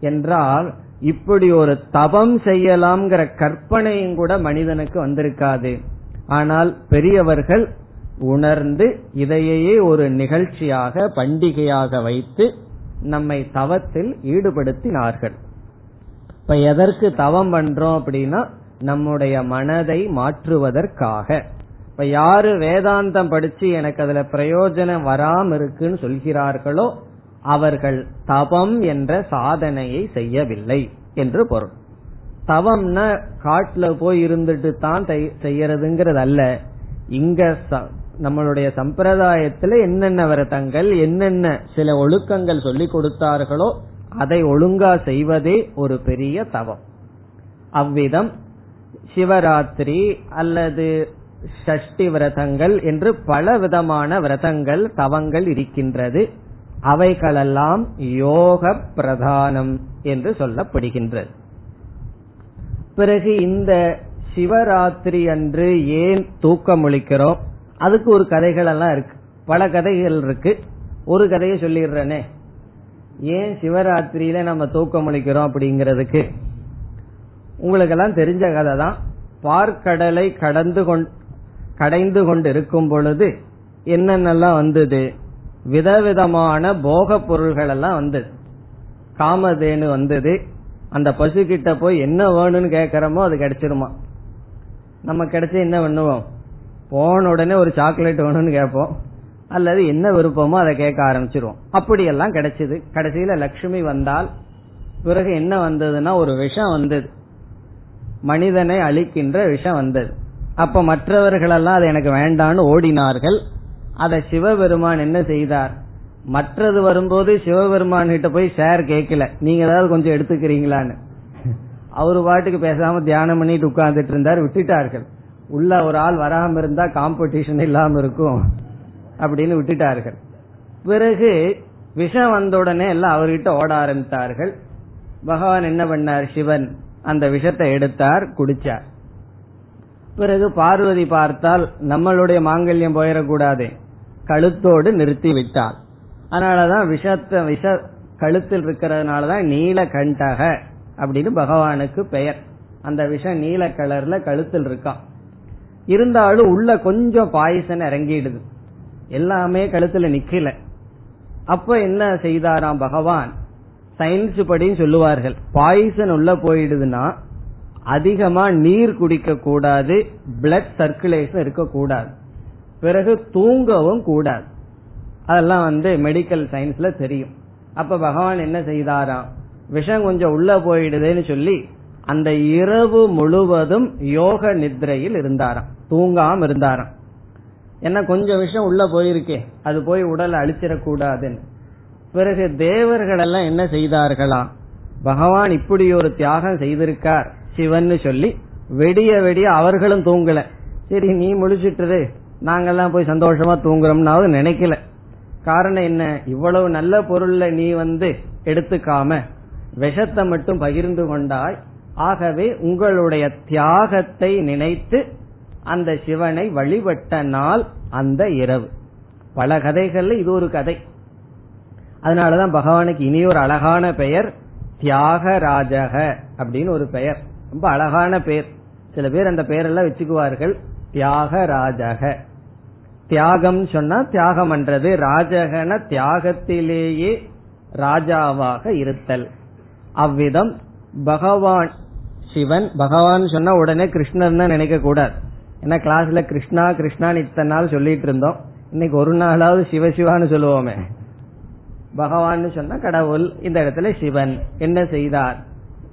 என்றால் இப்படி ஒரு தவம் செய்யலாம்ங்கிற கற்பனையும் கூட மனிதனுக்கு வந்திருக்காது. ஆனால் பெரியவர்கள் உணர்ந்து இதையே ஒரு நிகழ்ச்சியாக பண்டிகையாக வைத்து நம்மை தவத்தில் ஈடுபடுத்தினார்கள். இப்ப எதற்கு தவம் பண்றோம் அப்படின்னா நம்முடைய மனதை மாற்றுவதற்காக. இப்ப யாரு வேதாந்தம் படிச்சு எனக்கு அதுல பிரயோஜனம் வராம இருக்குன்னு சொல்கிறார்களோ அவர்கள் தவம் என்ற சாதனையை செய்யவில்லை என்று பொருள். தவம்னா காட்டுல போய் இருந்துட்டு தான் செய்யறதுங்கிறது அல்ல இங்க நம்மளுடைய சம்பிரதாயத்துல என்னென்ன விரதங்கள் என்னென்ன சில ஒழுக்கங்கள் சொல்லி கொடுத்தார்களோ அதை ஒழுங்கா செய்வதே ஒரு பெரிய தவம். அவ்விதம் சிவராத்திரி அல்லது ஷஷ்டி விரதங்கள் என்று பல விதமான விரதங்கள் தவங்கள் இருக்கின்றது. அவைகளெல்லாம் யோக பிரதானம் என்று சொல்லப்படுகின்றது. பிறகு இந்த சிவராத்திரி அன்று ஏன் தூக்கம் ஒழிக்கிறோம்? அதுக்கு ஒரு கதைகள் எல்லாம் இருக்கு. பல கதைகள் இருக்கு. ஒரு கதையை சொல்லிடுறேனே. ஏன் சிவராத்திரியில நம்ம தூக்கம் ஒழிக்கிறோம் அப்படிங்கிறதுக்கு? உங்களுக்கெல்லாம் தெரிஞ்ச கதை தான் பார்க்கடலை கடந்து கொண்டு கடைந்து கொண்டு இருக்கும் பொழுது என்னென்னலாம் வந்தது? விதவிதமான போக பொருள்கள் எல்லாம் வந்தது. காமதேனு வந்தது. அந்த பசு கிட்ட போய் என்ன வேணும்னு கேக்குறோமோ அது கிடைச்சிருமா? நம்ம கிடைச்சி என்ன பண்ணுவோம்? போன உடனே ஒரு சாக்லேட் வேணும்னு கேட்போம். அல்லது என்ன விருப்பமோ அதை கேட்க ஆரம்பிச்சிருவோம். அப்படியெல்லாம் கிடைச்சது. கடைசியில லட்சுமி வந்தால் பிறகு என்ன வந்ததுன்னா ஒரு விஷம் வந்தது. மனிதனை அழிக்கின்ற விஷம் வந்தது. அப்ப மற்றவர்களெல்லாம் அது எனக்கு வேண்டான்னு ஓடினார்கள். அதை சிவபெருமான் என்ன செய்தார்? மற்றது வரும்போது சிவபெருமான் கிட்ட போய் சேர் கேட்கல நீங்க ஏதாவது கொஞ்சம் எடுத்துக்கிறீங்களான்னு. அவரு பாட்டுக்கு பேசாம தியானம் பண்ணிட்டு உட்கார்ந்துட்டு இருந்தார் விட்டுட்டார்கள். உள்ள ஒரு ஆள் வராம இருந்தா காம்படிஷன் இல்லாம இருக்கும் அப்படின்னு விட்டுட்டார்கள். பிறகு விஷம் வந்த உடனே எல்லாம் அவர்கிட்ட ஓட ஆரம்பித்தார்கள். பகவான் என்ன பண்ணார்? சிவன் அந்த விஷத்தை எடுத்தார் குடிச்சார். பிறகு பார்வதி பார்த்தால் நம்மளுடைய மாங்கல்யம் போயிடக்கூடாது. கழுத்தோடு நிறுத்தி விட்டார் அதனாலதான் விஷத்த விஷ கழுத்தில் இருக்கிறதுனாலதான் நீல கண்டக அப்படின்னு பகவானுக்கு பெயர். அந்த விஷம் நீல கலர்ல கழுத்தில் இருக்கான் இருந்தாலும் உள்ள கொஞ்சம் பாய்சன் இறங்கிடுது. எல்லாமே கழுத்துல நிக்கல. அப்ப என்ன செய்தாராம் பகவான்? சயின்ஸ் படின்னு சொல்லுவார்கள். பாய்சன் உள்ள போயிடுதுன்னா அதிகமா நீர் குடிக்க கூடாது பிளட் சர்க்குலேஷன் இருக்கக்கூடாது பிறகு தூங்கவும் கூடாது. அதெல்லாம் வந்து மெடிக்கல் சயின்ஸ்ல தெரியும். அப்ப பகவான் என்ன செய்தாராம்? விஷம் கொஞ்சம் உள்ள போயிடுதுன்னு சொல்லி அந்த இரவு முழுவதும் யோக நித்ரையில் இருந்தாராம். தூங்காம இருந்தாராம். ஏன்னா கொஞ்சம் விஷயம் உள்ள போயிருக்கே அது போய் உடலை அழிச்சிடக்கூடாதுன்னு பிறகு தேவர்கள் எல்லாம் என்ன செய்தார்களா பகவான் இப்படி ஒரு தியாகம் செய்திருக்கார். சிவன் சொல்லி வெடிய வெடிய அவர்களும் தூங்கல. சரி நீ முழிச்சிட்டுரு நாங்கெல்லாம் போய் சந்தோஷமா தூங்குறோம்னாவது நினைக்கல. காரணம் என்ன? இவ்வளவு நல்ல பொருள்ல நீ வந்து எடுத்துக்காம விஷத்தை மட்டும் பகிர்ந்து கொண்டாய். ஆகவே உங்களுடைய தியாகத்தை நினைத்து அந்த சிவனை வழிபட்ட நாள் அந்த இரவு. பல கதைகள்ல இது ஒரு கதை. அதனாலதான் பகவானுக்கு இனி ஒரு அழகான பெயர் தியாகராஜக அப்படின்னு ஒரு பெயர். ரொம்ப அழகான பேர். சில பேர் அந்த பெயரெல்லாம் வச்சுக்குவார்கள். தியாகராஜக. தியாகம் சொன்னா தியாகம் பண்றது ராஜகன தியாகத்திலேயே ராஜாவாக இருத்தல். அவ்விதம் பகவான் சிவன் பகவான் சொன்னா உடனே கிருஷ்ணன் தான் நினைக்க கூடாது. ஏன்னா கிளாஸ்ல கிருஷ்ணா கிருஷ்ணான்னு இத்தனை நாள் சொல்லிட்டு இருந்தோம். இன்னைக்கு ஒரு நாளாவது சிவசிவான்னு சொல்லுவோமே. பகவான் சொன்னா கடவுள் இந்த இடத்துல சிவன். என்ன செய்தார்?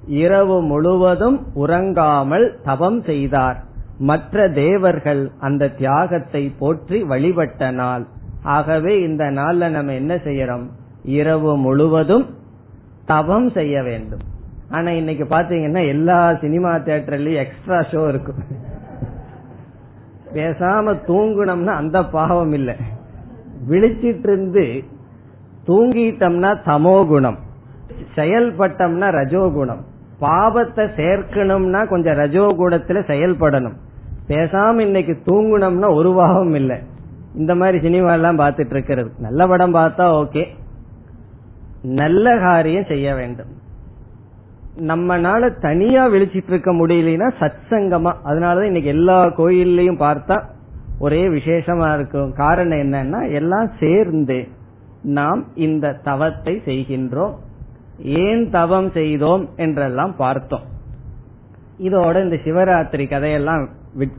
இரவு முழுவதும் உறங்காமல் தவம் செய்தார். மற்ற தேவர்கள் அந்த தியாகத்தை போற்றி வழிபட்ட நாள் ஆகவே இந்த நாள்ல நம்ம என்ன செய்யறோம்? இரவு முழுவதும் தவம் செய்ய வேண்டும். ஆனா இன்னைக்கு பாத்தீங்கன்னா எல்லா சினிமா தியேட்டர்லயும் எக்ஸ்ட்ரா ஷோ இருக்கும் பேசாம தூங்குனோம்னா அந்த பாவம் இல்ல. விழிச்சிட்டு இருந்து தூங்கிட்டோம்னா தமோ குணம் செயல்பட்டோம்னா ரஜோகுணம். பாவத்தை சேர்க்கணும்னா கொஞ்சம் ரஜோ ரஜோகுணத்துல செயல்படணும். பேசாம இன்னைக்கு தூங்குனோம்னா ஒரு பாவம் இல்லை. இந்த மாதிரி சினிமா எல்லாம் பார்த்துட்டு இருக்கிறது நல்ல படம் பார்த்தா ஓகே. நல்ல காரியம் செய்ய வேண்டும். நம்மனால தனியா விழிச்சிட்டு இருக்க முடியலனா சத்சங்கமா. அதனாலதான் இன்னைக்கு எல்லா கோயில்லையும் பார்த்தா ஒரே விசேஷமா இருக்கும். காரணம் என்னன்னா எல்லாம் சேர்ந்து நாம் இந்த தவத்தை செய்கின்றோம். ஏன் தவம் செய்தோம் என்றெல்லாம் பார்த்தோம். இதோட இந்த சிவராத்திரி கதையெல்லாம்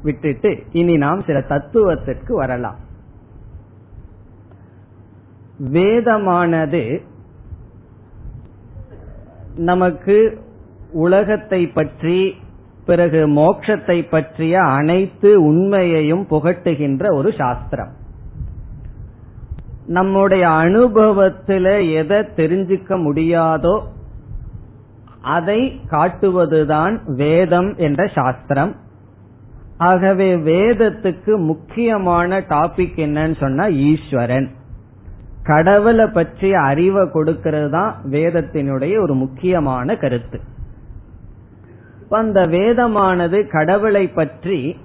விட்டுட்டு இனி நாம் சில தத்துவத்திற்கு வரலாம். வேதமானது நமக்கு உலகத்தை பற்றி பிறகு மோட்சத்தை பற்றிய அனைத்து உண்மையையும் புகட்டுகின்ற ஒரு சாஸ்திரம். நம்முடைய அனுபவத்துல எதை தெரிஞ்சுக்க முடியாதோ அதை காட்டுவதுதான் வேதம் என்ற சாஸ்திரம். ஆகவே வேதத்துக்கு முக்கியமான டாபிக் என்னன்னு சொன்னா ஈஸ்வரன். கடவுளை பற்றிய அறிவை கொடுக்கிறது தான் வேதத்தினுடைய ஒரு முக்கியமான கருத்து. அந்த வேதமானது கடவுளை பற்றி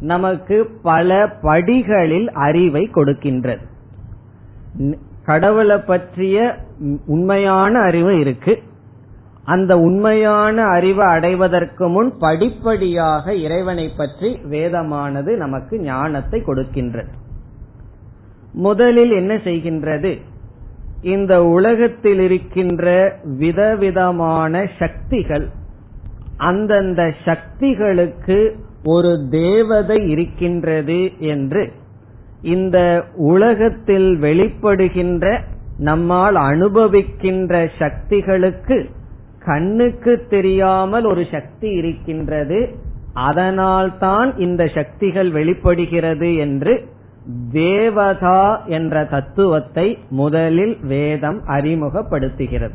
நமக்கு பல படிகளில் அறிவை கொடுக்கின்றது. கடவுளை பற்றிய உண்மையான அறிவு இருக்கு. அந்த உண்மையான அறிவை அடைவதற்கு முன் படிப்படியாக இறைவனை பற்றி வேதமானது நமக்கு ஞானத்தை கொடுக்கின்றது. முதலில் என்ன செய்கின்றது? இந்த உலகத்தில் இருக்கின்ற விதவிதமான சக்திகள் அந்தந்த சக்திகளுக்கு ஒரு தேவதை இருக்கின்றது என்று இந்த உலகத்தில் வெளிப்படுகின்ற நம்மால் அனுபவிக்கின்ற சக்திகளுக்கு கண்ணுக்கு தெரியாமல் ஒரு சக்தி இருக்கின்றது. அதனால்தான் இந்த சக்திகள் வெளிப்படுகிறது என்று தேவதா என்ற தத்துவத்தை முதலில் வேதம் அறிமுகப்படுத்துகிறது.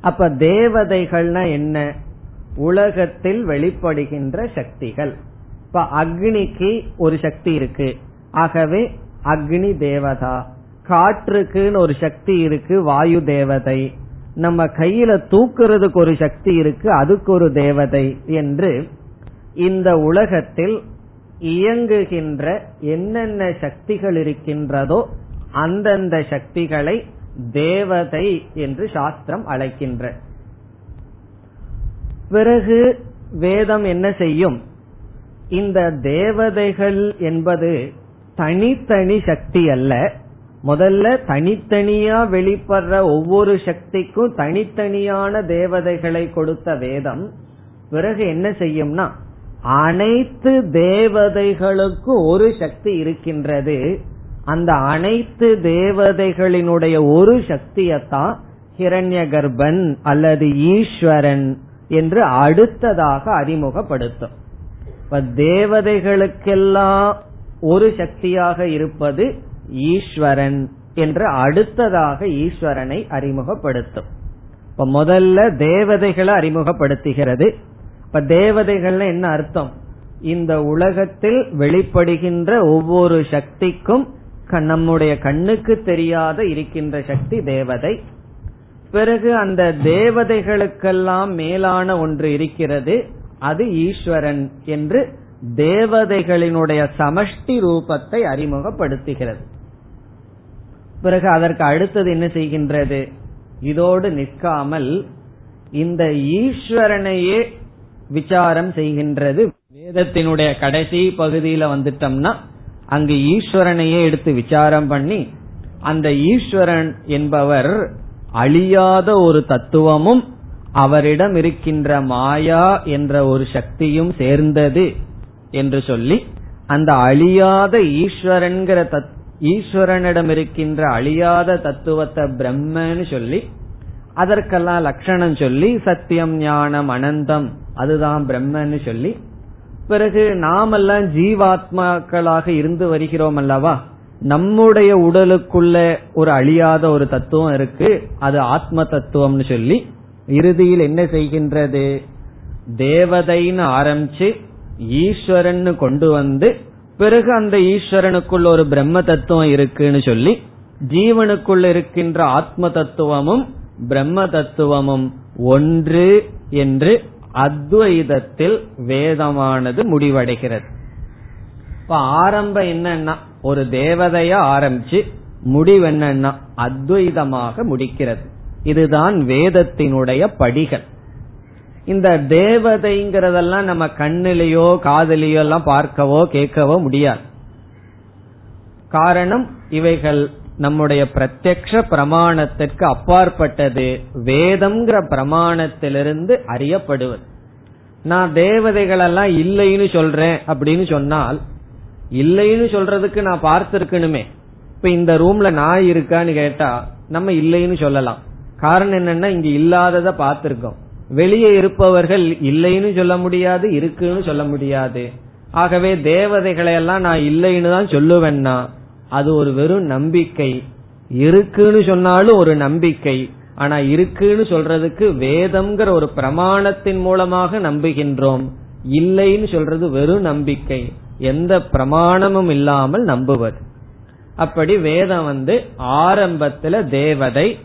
அப்ப தேவதைகள்னா என்ன? உலகத்தில் வெளிப்படுகின்ற சக்திகள். இப்ப அக்னிக்கு ஒரு சக்தி இருக்கு. ஆகவே அக்னி தேவதா. காற்றுக்குன்னு ஒரு சக்தி இருக்கு வாயு தேவதை. நம்ம கையில தூக்குறதுக்கு ஒரு சக்தி இருக்கு அதுக்கு ஒரு தேவதை என்று இந்த உலகத்தில் இயங்குகின்ற என்னென்ன சக்திகள் இருக்கின்றதோ அந்தந்த சக்திகளை தேவதை என்று சாஸ்திரம் அழைக்கின்ற. பிறகு வேதம் என்ன செய்யும்? இந்த தேவதைகள் என்பது தனித்தனி சக்தி அல்ல. முதல்ல தனித்தனியா வெளிப்படுற ஒவ்வொரு சக்திக்கும் தனித்தனியான தேவதைகளை கொடுத்த வேதம். பிறகு என்ன செய்யும்னா அனைத்து தேவதைகளுக்கும் ஒரு சக்தி இருக்கின்றது. அந்த அனைத்து தேவதைகளினுடைய ஒரு சக்தியத்தான் ஹிரண்ய கர்ப்பன் அல்லது ஈஸ்வரன் என்று அடுத்ததாக அறிமுகப்படுத்தும். இப்ப தேவதைகளுக்கெல்லாம் ஒரு சக்தியாக இருப்பது ஈஸ்வரன் என்று அடுத்ததாக ஈஸ்வரனை அறிமுகப்படுத்தும். இப்ப முதல்ல தேவதைகளை அறிமுகப்படுத்துகிறது. இப்ப தேவதைகள்னு என்ன அர்த்தம்? இந்த உலகத்தில் வெளிப்படுகின்ற ஒவ்வொரு சக்திக்கும் நம்முடைய கண்ணுக்கு தெரியாத இருக்கின்ற சக்தி தேவதை. பிறகு அந்த தேவதைகளுக்கெல்லாம் மேலான ஒன்று இருக்கிறது. அது ஈஸ்வரன் என்று தேவதைகளினுடைய சமஷ்டி ரூபத்தை அறிமுகப்படுத்துகிறது. பிறகு அதற்கு அடுத்தது என்ன செய்கின்றது? இதோடு நிற்காமல் இந்த ஈஸ்வரனையே விசாரம் செய்கின்றது. வேதத்தினுடைய கடைசி பகுதியில வந்துட்டோம்னா அங்கு ஈஸ்வரனையே எடுத்து விசாரம் பண்ணி அந்த ஈஸ்வரன் என்பவர் அழியாத ஒரு தத்துவமும் அவரிடம் இருக்கின்ற மாயா என்ற ஒரு சக்தியும் சேர்ந்தது. என்று சொல்லி அந்த அழியாத ஈஸ்வரன்கிற ஈஸ்வரனிடம் இருக்கின்ற அழியாத தத்துவத்தை பிரம்மன்னு சொல்லி அதற்கெல்லாம் லட்சணம் சொல்லி சத்தியம் ஞானம் அனந்தம் அதுதான் பிரம்மன்னு சொல்லி பிறகு நாமெல்லாம் ஜீவாத்மாக்களாக இருந்து வருகிறோம் அல்லவா? நம்முடைய உடலுக்குள்ள ஒரு அழியாத ஒரு தத்துவம் இருக்கு அது ஆத்ம தத்துவம்னு சொல்லி இறுதியில் என்ன செய்கின்றது? தேவதைன்னு ஆரம்பிச்சு ஈஸ்வரன் கொண்டு வந்து பிறகு அந்த ஈஸ்வரனுக்குள்ள ஒரு பிரம்ம தத்துவம் இருக்குன்னு சொல்லி ஜீவனுக்குள்ள இருக்கின்ற ஆத்ம தத்துவமும் பிரம்ம தத்துவமும் ஒன்று என்று அத்வைதத்தில் வேதமானது முடிவடைகிறது. இப்ப ஆரம்பம் என்னன்னா ஒரு தேவதையா ஆரம்பிச்சு முடிவு என்னன்னா அத்வைதமாக முடிக்கிறது. இதுதான் வேதத்தினுடைய படிகள். இந்த தேவதைங்கிறதெல்லாம் நம்ம கண்ணிலேயோ காதலியோ எல்லாம் பார்க்கவோ கேட்கவோ முடியாது. காரணம் இவைகள் நம்முடைய பிரத்யக்ஷ பிரமாணத்திற்கு அப்பாற்பட்டது. வேதம்ங்கிற பிரமாணத்திலிருந்து அறியப்படுவது. நான் தேவதைகள் எல்லாம் இல்லைன்னு சொல்றேன் அப்படின்னு சொன்னால் இல்லைன்னு சொல்றதுக்கு நான் பார்த்திருக்கணுமே. இப்ப இந்த ரூம்ல நாய் இருக்கான்னு கேட்டா நம்ம இல்லைன்னு சொல்லலாம். காரணம் என்னன்னா இங்க இல்லாதத பார்த்திருக்கோம். வெளியே இருப்பவர்கள் இல்லைன்னு சொல்ல முடியாது இருக்குன்னு சொல்ல முடியாது. ஆகவே தேவதைகளை எல்லாம் நான் இல்லைன்னு தான் சொல்லுவேன்னா அது ஒரு வெறும் நம்பிக்கை. இருக்குன்னு சொன்னாலும் ஒரு நம்பிக்கை. ஆனா இருக்குன்னு சொல்றதுக்கு வேதம்ங்கிற ஒரு பிரமாணத்தின் மூலமாக நம்புகின்றோம். இல்லைன்னு சொல்றது வெறும் நம்பிக்கை. எந்த பிரமாணமும் இல்லாமல் நம்புவது. அப்படி வேதம் வந்து ஆரம்பத்துல தேவதை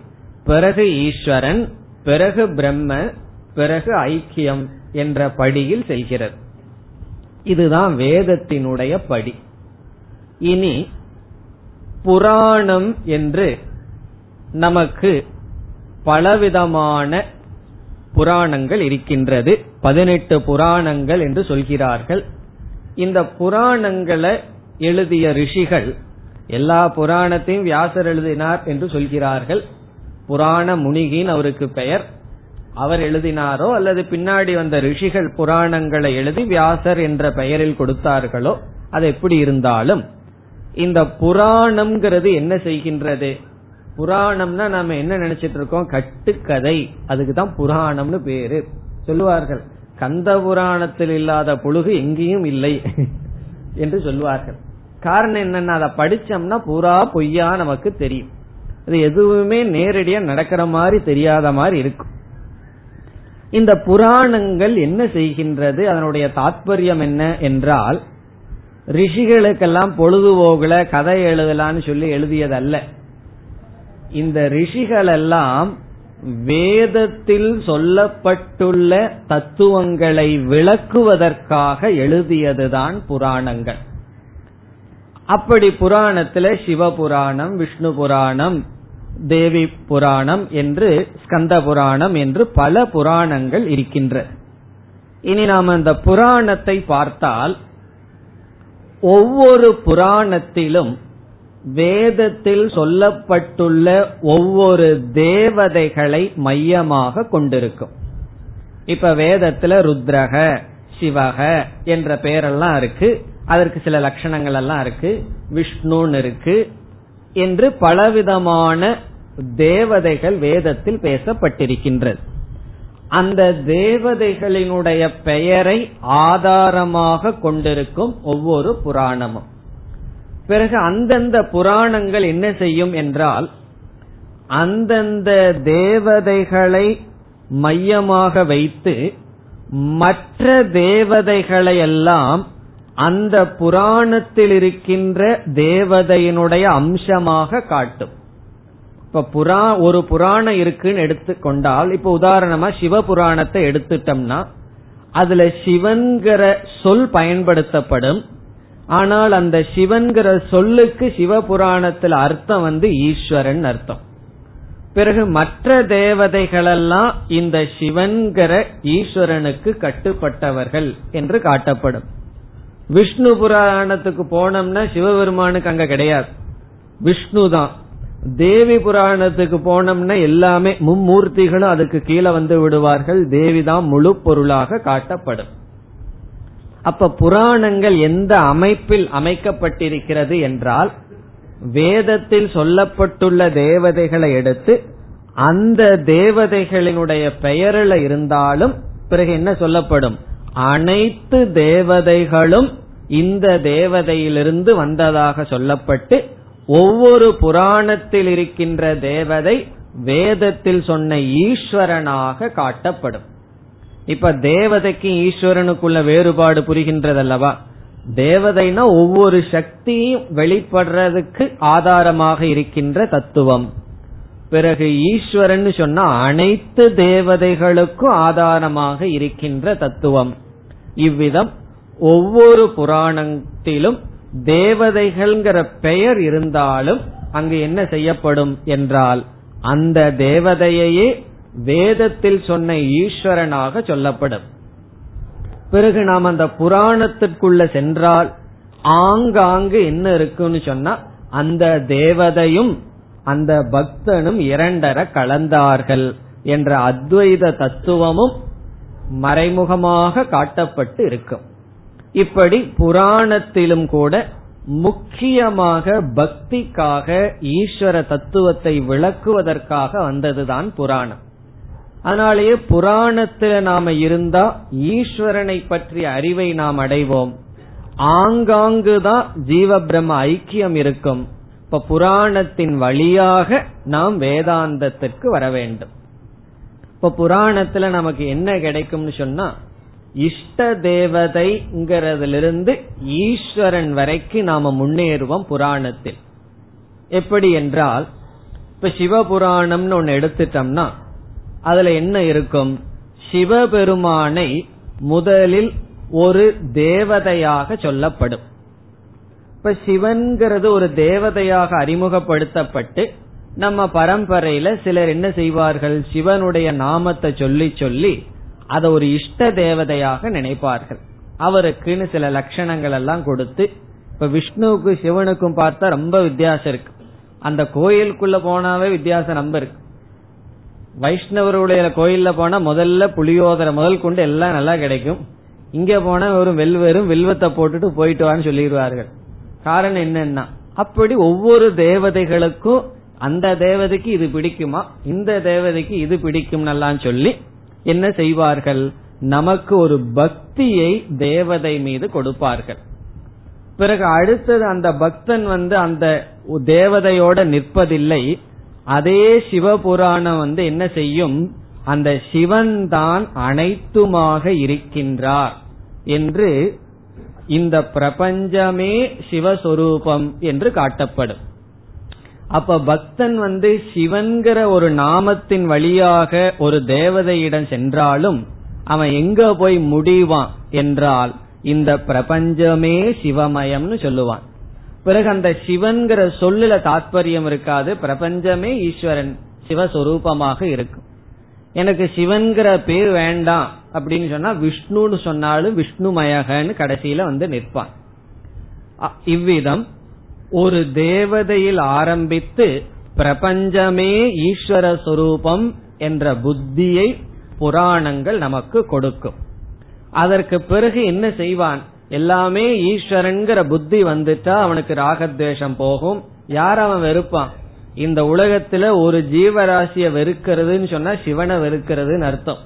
பிறகு ஈஸ்வரன் பிறகு பிரம்ம பிறகு ஐக்கியம் என்ற படியில் செல்கிறது. இதுதான் வேதத்தினுடைய படி. இனி புராணம் என்று நமக்கு பலவிதமான புராணங்கள் இருக்கின்றது. பதினெட்டு புராணங்கள் என்று சொல்கிறார்கள். இந்த புராணங்களை எழுதிய ரிஷிகள் எல்லா புராணத்தையும் வியாசர் எழுதினார் என்று சொல்கிறார்கள். புராண முனிகின் அவருக்கு பெயர். அவர் எழுதினாரோ அல்லது பின்னாடி வந்த ரிஷிகள் புராணங்களை எழுதி வியாசர் என்ற பெயரில் கொடுத்தார்களோ அது எப்படி இருந்தாலும் இந்த புராணம்ங்கிறது என்ன செய்கின்றது? புராணம்னா நாம என்ன நினைச்சிட்டு இருக்கோம்? கட்டுக்கதை. அதுக்கு தான் புராணம்னு பேரு. சொல்லுவார்கள் கந்த புராணத்தில் இல்லாத புழுகு எங்கேயும் இல்லை என்று சொல்லுவார்கள். காரணம் என்னன்னா அதை படிச்சோம்னா புறா பொய்யா நமக்கு தெரியும். அது எதுவுமே நேரடியா நடக்கிற மாதிரி தெரியாத மாதிரி இருக்கும். இந்த புராணங்கள் என்ன செய்கின்றது? அதனுடைய தாத்பரியம் என்ன என்றால் ரிஷிகளுக்கெல்லாம் பொழுதுபோகல கதை எழுதலான்னு சொல்லி எழுதியதல்ல. இந்த ரிஷிகள் எல்லாம் வேதத்தில் சொல்லப்பட்டுள்ள தத்துவங்களை விளக்குவதற்காக எழுதியதுதான் புராணங்கள். அப்படி புராணத்துல சிவ புராணம் விஷ்ணு புராணம் தேவி புராணம் என்று ஸ்கந்த புராணம் என்று பல புராணங்கள் இருக்கின்ற. இனி நாம் அந்த புராணத்தை பார்த்தால் ஒவ்வொரு புராணத்திலும் வேதத்தில் சொல்லப்பட்டுள்ள ஒவ்வொரு தேவதைகளை மையமாக கொண்டிருக்கும். இப்ப வேதத்துல ருத்ரக சிவக என்ற பெயரெல்லாம் இருக்கு. அதற்கு சில லட்சணங்கள் எல்லாம் இருக்கு. விஷ்ணுன்னு இருக்கு. என்று பலவிதமான தேவதைகள் வேதத்தில் பேசப்பட்டிருக்கின்றது. அந்த தேவதைகளினுடைய பெயரை ஆதாரமாக கொண்டிருக்கும் ஒவ்வொரு புராணமும். பிறகு அந்தந்த புராணங்கள் என்ன செய்யும் என்றால் அந்தந்த தேவதைகளை மையமாக வைத்து மற்ற தேவதைகளை எல்லாம் அந்த புராணத்தில் இருக்கின்ற தேவதையினுடைய அம்சமாக காட்டும். இப்ப புரா ஒரு புராணம் இருக்குன்னு எடுத்துக்கொண்டால் இப்ப உதாரணமா சிவ புராணத்தை எடுத்துட்டோம்னா அதுல சிவன்கிற சொல் பயன்படுத்தப்படும். ஆனால் அந்த சிவன்கிற சொல்லுக்கு சிவ புராணத்தில் அர்த்தம் வந்து ஈஸ்வரன் அர்த்தம். பிறகு மற்ற தேவதைகளெல்லாம் இந்த சிவன்கிற ஈஸ்வரனுக்கு கட்டுப்பட்டவர்கள் என்று காட்டப்படும். விஷ்ணு புராணத்துக்கு போனோம்னா சிவபெருமானுக்கு அங்க கிடையாது. விஷ்ணு தான். தேவி புராணத்துக்கு போனோம்னா எல்லாமே மும்மூர்த்திகளும் அதுக்கு கீழே வந்து விடுவார்கள். தேவி தான் முழு பொருளாக காட்டப்படும். அப்ப புராணங்கள் எந்த அமைப்பில் அமைக்கப்பட்டிருக்கிறது என்றால் வேதத்தில் சொல்லப்பட்டுள்ள தேவதைகளை எடுத்து அந்த தேவதைகளினுடைய பெயரில் இருந்தாலும் பிறகு என்ன சொல்லப்படும்? அனைத்து தேவதைகளும் இந்த தேவதையிலிருந்து வந்ததாக சொல்லப்பட்டு ஒவ்வொரு புராணத்தில் இருக்கின்ற தேவதை வேதத்தில் சொன்ன ஈஸ்வரனாக காட்டப்படும். இப்ப தேவதைக்கு ஈஸ்வரனுக்குள்ள வேறுபாடு புரிகின்றதல்லவா? தேவதைனா ஒவ்வொரு சக்தியும் வெளிப்படுறதுக்கு ஆதாரமாக இருக்கின்ற தத்துவம். பிறகு ஈஸ்வரன் சொன்னா அனைத்து தேவதைகளுக்கும் ஆதாரமாக இருக்கின்ற தத்துவம். இவ்விதம் ஒவ்வொரு புராணத்திலும் தேவதைகள்ங்கிற பெயர் இருந்தாலும் அங்கு என்ன செய்யப்படும் என்றால் அந்த தேவதையே வேதத்தில் சொன்ன ஈஸ்வரனாக சொல்லப்படும். பிறகு நாம் அந்த புராணத்திற்குள்ள சென்றால் ஆங்காங்கு என்ன இருக்குன்னு சொன்னா அந்த தேவதையும் அந்த பக்தனும் இரண்டர கலந்தார்கள் என்ற அத்வைத தத்துவமும் மறைமுகமாக காட்டப்பட்டு இருக்கும். இப்படி புராணத்திலும் கூட முக்கியமாக பக்திக்காக ஈஸ்வர தத்துவத்தை விளக்குவதற்காக வந்ததுதான் புராணம். அதனாலேயே புராணத்துல நாம இருந்தா ஈஸ்வரனை பற்றிய அறிவை நாம் அடைவோம். ஆங்காங்குதான் ஜீவ பிரம்ம ஐக்கியம் இருக்கும். இப்ப புராணத்தின் வழியாக நாம் வேதாந்தத்திற்கு வர வேண்டும். இப்ப புராணத்துல நமக்கு என்ன கிடைக்கும்னு சொன்னா இஷ்ட தேவதைங்கிறதிலிருந்து ஈஸ்வரன் வரைக்கும் நாம முன்னேறுவோம் புராணத்தில். எப்படி என்றால் இப்ப சிவபுராணம்னு ஒன்னு எடுத்துட்டோம்னா அதுல என்ன இருக்கும்? சிவபெருமானை முதலில் ஒரு தேவதையாக சொல்லப்படும். இப்ப சிவன்கிறது ஒரு தேவதையாக அறிமுகப்படுத்தப்பட்டு நம்ம பரம்பரையில சிலர் என்ன செய்வார்கள்? சிவனுடைய நாமத்தை சொல்லி சொல்லி அதை ஒரு இஷ்ட தேவதையாக நினைப்பார்கள். அவருக்குன்னு சில லட்சணங்கள் எல்லாம் கொடுத்து இப்ப விஷ்ணுவுக்கு சிவனுக்கும் பார்த்தா ரொம்ப வித்தியாசம் இருக்கு. அந்த கோயிலுக்குள்ள போனாவே வித்தியாசம் ரொம்ப இருக்கு. வைஷ்ணவருடைய கோயில்ல போனா முதல்ல புளியோதரை முதல் கொண்டு எல்லாம் நல்லா கிடைக்கும். இங்க போனா ஒரு வெல் வெறும் வில்வத்தை போட்டுட்டு போயிட்டு வான்னு சொல்லிடுவார்கள். காரணம் என்னன்னா அப்படி ஒவ்வொரு தேவதைகளுக்கும் அந்த தேவதைக்கு இது பிடிக்குமா? இந்த தேவதைக்கு இது பிடிக்கும் சொல்லி என்ன செய்வார்கள்? நமக்கு ஒரு பக்தியை தேவதை மீது கொடுப்பார்கள். பிறகு அடுத்தது அந்த பக்தன் வந்து அந்த தேவதையோட நிற்பதில்லை. அதே சிவபுராணம் வந்து என்ன செய்யும்? அந்த சிவன் தான் அனைத்துமாக இருக்கின்றார் என்று இந்த பிரபஞ்சமே சிவஸ்வரூபம் என்று காட்டப்படும். அப்ப பக்தன் வந்து சிவன்கிற ஒரு நாமத்தின் வழியாக ஒரு தேவதையிடம் சென்றாலும் அவன் எங்க போய் முடிவான் என்றால் இந்த பிரபஞ்சமே சிவமயம்னு சொல்லுவான். பிறகு அந்த சிவன்கிற சொல்லுல தாத்பரியம் இருக்காது பிரபஞ்சமே ஈஸ்வரன் சிவஸ்வரூபமாக இருக்கும். எனக்கு சிவன்கிற பேர் வேண்டாம் அப்படின்னு சொன்னா விஷ்ணுன்னு சொன்னாலும் விஷ்ணுமயகன்னு கடைசியில வந்து நிற்பான். இவ்விதம் ஒரு தேவதையில் ஆரம்பித்து பிரபஞ்சமே ஈஸ்வர சொரூபம் என்ற புத்தியை புராணங்கள் நமக்கு கொடுக்கும். அதற்கு பிறகு என்ன செய்வான்? எல்லாமே ஈஸ்வரன்கிற புத்தி வந்துட்டா அவனுக்கு ராகத்வேஷம் போகும். யார் அவன் வெறுப்பான்? இந்த உலகத்துல ஒரு ஜீவராசிய வெறுக்கிறதுன்னு சொன்னா சிவனை வெறுக்கிறதுன்னு அர்த்தம்.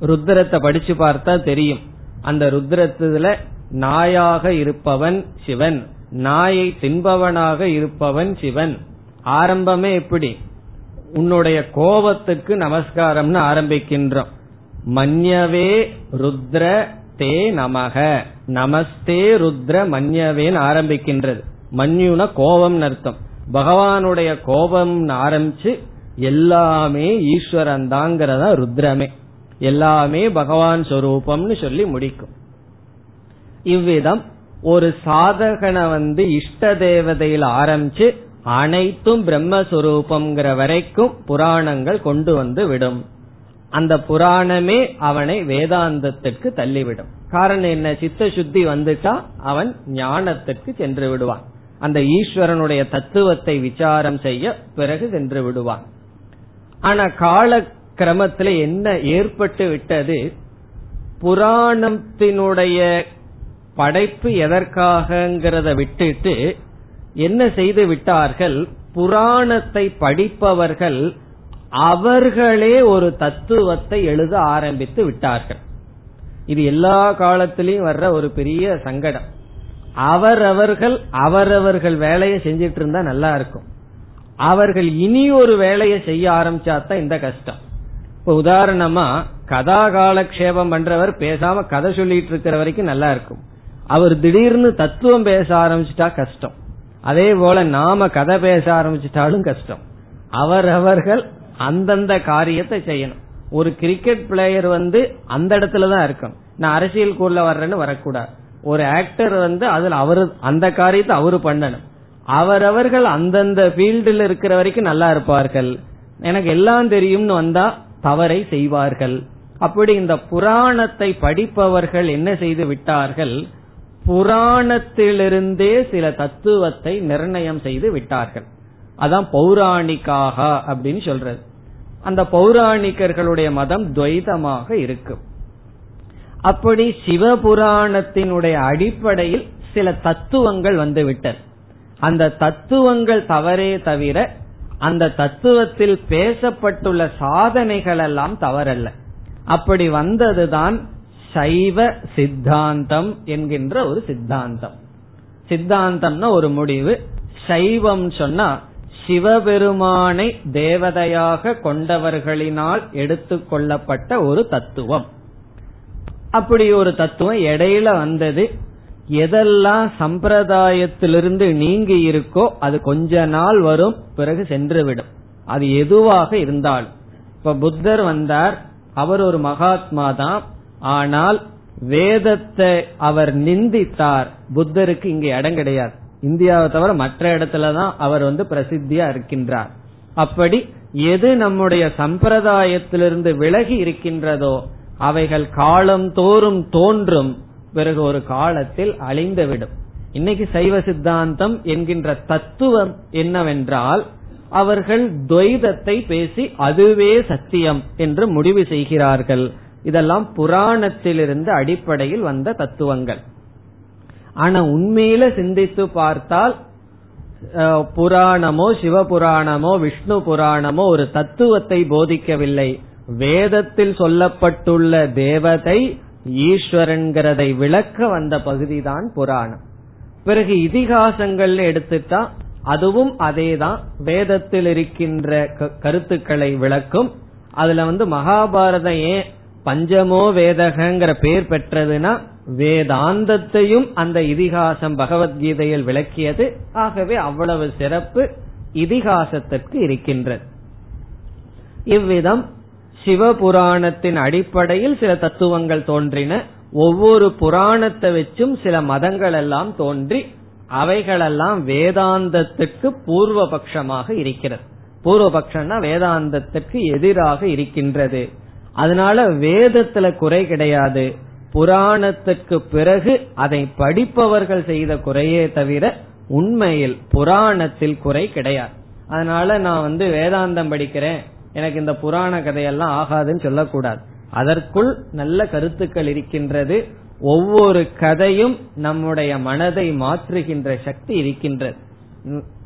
ருத்ரத்தை படிச்சு பார்த்தா தெரியும். அந்த ருத்ரத்துல நாயாக இருப்பவன் சிவன். நாயை தின்பவனாக இருப்பவன் சிவன். ஆரம்பமே எப்படி? உன்னுடைய கோபத்துக்கு நமஸ்காரம்னு ஆரம்பிக்கின்றோம். மன்யவே ருத்ர தே நமக. நமஸ்தே ருத்ர மன்யவேன்னு ஆரம்பிக்கின்றது. மன்யுன கோபம்னு அர்த்தம். பகவானுடைய கோபம் ஆரம்பிச்சு எல்லாமே ஈஸ்வரன் தாங்கிறதா ருத்ரமே. எல்லாமே பகவான் சொரூபம்னு சொல்லி முடிக்கும். இவ்விதம் ஒரு சாதகனை வந்து இஷ்ட தேவதையில் ஆரம்பிச்சு அனைத்தும் பிரம்மஸ்வரூபம்ங்கிற வரைக்கும் புராணங்கள் கொண்டு வந்து விடும். அந்த புராணமே அவனை வேதாந்தத்திற்கு தள்ளிவிடும். காரணம் என்ன? சித்த சுத்தி வந்துட்டா அவன் ஞானத்திற்கு சென்று விடுவான். அந்த ஈஸ்வரனுடைய தத்துவத்தை விசாரம் செய்ய பிறகு சென்று விடுவான். ஆனா கால கிரமத்துல என்ன ஏற்பட்டு விட்டது? புராணத்தினுடைய படைப்பு எதற்காகங்கிறத விட்டுட்டு என்ன செய்து விட்டார்கள்? புராணத்தை படிப்பவர்கள் அவர்களே ஒரு தத்துவத்தை எழுத ஆரம்பித்து விட்டார்கள். இது எல்லா காலத்திலையும் வர்ற ஒரு பெரிய சங்கடம். அவரவர்கள் அவரவர்கள் வேலையை செஞ்சிட்டு இருந்தா நல்லா இருக்கும். அவர்கள் இனி ஒரு வேலையை செய்ய ஆரம்பிச்சாதான் இந்த கஷ்டம். இப்ப உதாரணமா கதா காலக்ஷேபம் பண்றவர் பேசாம கதை சொல்லிட்டு இருக்கிற வரைக்கும் நல்லா இருக்கும். அவர் திடீர்னு தத்துவம் பேச ஆரம்பிச்சிட்டா கஷ்டம். அதே போல நாம கதை பேச ஆரம்பிச்சிட்டாலும் கஷ்டம். அவரவர்கள் அந்தந்த காரியத்தை செய்யணும். ஒரு கிரிக்கெட் பிளேயர் வந்து அந்த இடத்துல தான் இருக்கும் நான் அரசியல் கூட வர்றேன்னு வரக்கூடாது. ஒரு ஆக்டர் வந்து அதுல அவரு அந்த காரியத்தை அவரு பண்ணணும். அவரவர்கள் அந்தந்த ஃபீல்டில் இருக்கிற வரைக்கும் நல்லா இருப்பார்கள். எனக்கு எல்லாம் தெரியும்னு வந்தா தவறை செய்வார்கள். அப்படி இந்த புராணத்தை படிப்பவர்கள் என்ன செய்து விட்டார்கள்? புராணத்திலிருந்தே சில தத்துவத்தை நிர்ணயம் செய்து விட்டார்கள். அதான் பௌராணிக்காக அப்படின்னு சொல்றது. அந்த பௌராணிகர்களுடைய மதம் துவைதமாக இருக்கும் அப்படி சிவபுராணத்தினுடைய அடிப்படையில் சில தத்துவங்கள் வந்து விட்டது. அந்த தத்துவங்கள் தவறே தவிர அந்த தத்துவத்தில் பேசப்பட்டுள்ள சாதனைகள் எல்லாம் தவறல்ல. அப்படி வந்ததுதான் சைவ சித்தாந்தம் என்கின்ற ஒரு சித்தாந்தம். சித்தாந்தம்னா ஒரு முடிவு. சைவம் சொன்னா சிவபெருமானை தேவதையாக கொண்டவர்களினால் எடுத்துக்கொள்ளப்பட்ட ஒரு தத்துவம். அப்படி ஒரு தத்துவம் இடையில வந்தது. எதெல்லாம் சம்பிரதாயத்திலிருந்து நீங்கி இருக்கோ அது கொஞ்ச நாள் வரும் பிறகு சென்றுவிடும். அது எதுவாக இருந்தாலும். இப்ப புத்தர் வந்தார் அவர் ஒரு மகாத்மா தான் ஆனால் வேதத்தை அவர் நிந்தித்தார். புத்தருக்கு இங்கே இடம் கிடையாது. இந்தியாவை தவிர மற்ற இடத்துலதான் அவர் வந்து பிரசித்தியா இருக்கின்றார். அப்படி எது நம்முடைய சம்பிரதாயத்திலிருந்து விலகி இருக்கின்றதோ அவைகள் காலம் தோறும் தோன்றும் பிறகு ஒரு காலத்தில் அழிந்துவிடும். இன்னைக்கு சைவ சித்தாந்தம் என்கின்ற தத்துவம் என்னவென்றால் அவர்கள் துவைதத்தை பேசி அதுவே சத்தியம் என்று முடிவு செய்கிறார்கள். இதெல்லாம் புராணத்திலிருந்து அடிப்படையில் வந்த தத்துவங்கள். ஆனா உண்மையில சிந்தித்து பார்த்தால் புராணமோ சிவபுராணமோ விஷ்ணு புராணமோ ஒரு தத்துவத்தை போதிக்கவில்லை. வேதத்தில் சொல்லப்பட்டுள்ள தேவதை ஈஸ்வரன்கிறதை விளக்க வந்த பகுதிதான் புராணம். பிறகு இதிகாசங்கள் எடுத்துட்டா அதுவும் அதேதான். வேதத்தில் இருக்கின்ற கருத்துக்களை விளக்கும். அதுல வந்து மகாபாரதம் ஏன் பஞ்சமோ வேதகங்கிற பேர் பெற்றதுன்னா வேதாந்தத்தையும் அந்த இதிகாசம் பகவத்கீதையில் விளக்கியது. ஆகவே அவ்வளவு சிறப்பு இதிகாசத்திற்கு இருக்கின்றது. இவ்விதம் சிவபுராணத்தின் அடிப்படையில் சில தத்துவங்கள் தோன்றின. ஒவ்வொரு புராணத்தை வச்சும் சில மதங்கள் எல்லாம் தோன்றி அவைகளெல்லாம் வேதாந்தத்துக்கு பூர்வபக்ஷமாக இருக்கிறது. பூர்வபக்ஷம்னா வேதாந்தத்துக்கு எதிராக இருக்கின்றது. அதனால வேதத்துல குறை கிடையாது. புராணத்துக்கு பிறகு அதை படிப்பவர்கள் செய்த குறையே தவிர உண்மையில் புராணத்தில் குறை கிடையாது. அதனால நான் வந்து வேதாந்தம் படிக்கிறேன். எனக்கு இந்த புராண கதையெல்லாம் ஆகாதுன்னு சொல்லக்கூடாது. அதற்குள் நல்ல கருத்துக்கள் இருக்கின்றது. ஒவ்வொரு கதையும் நம்முடைய மனதை மாற்றுகின்ற சக்தி இருக்கின்றது.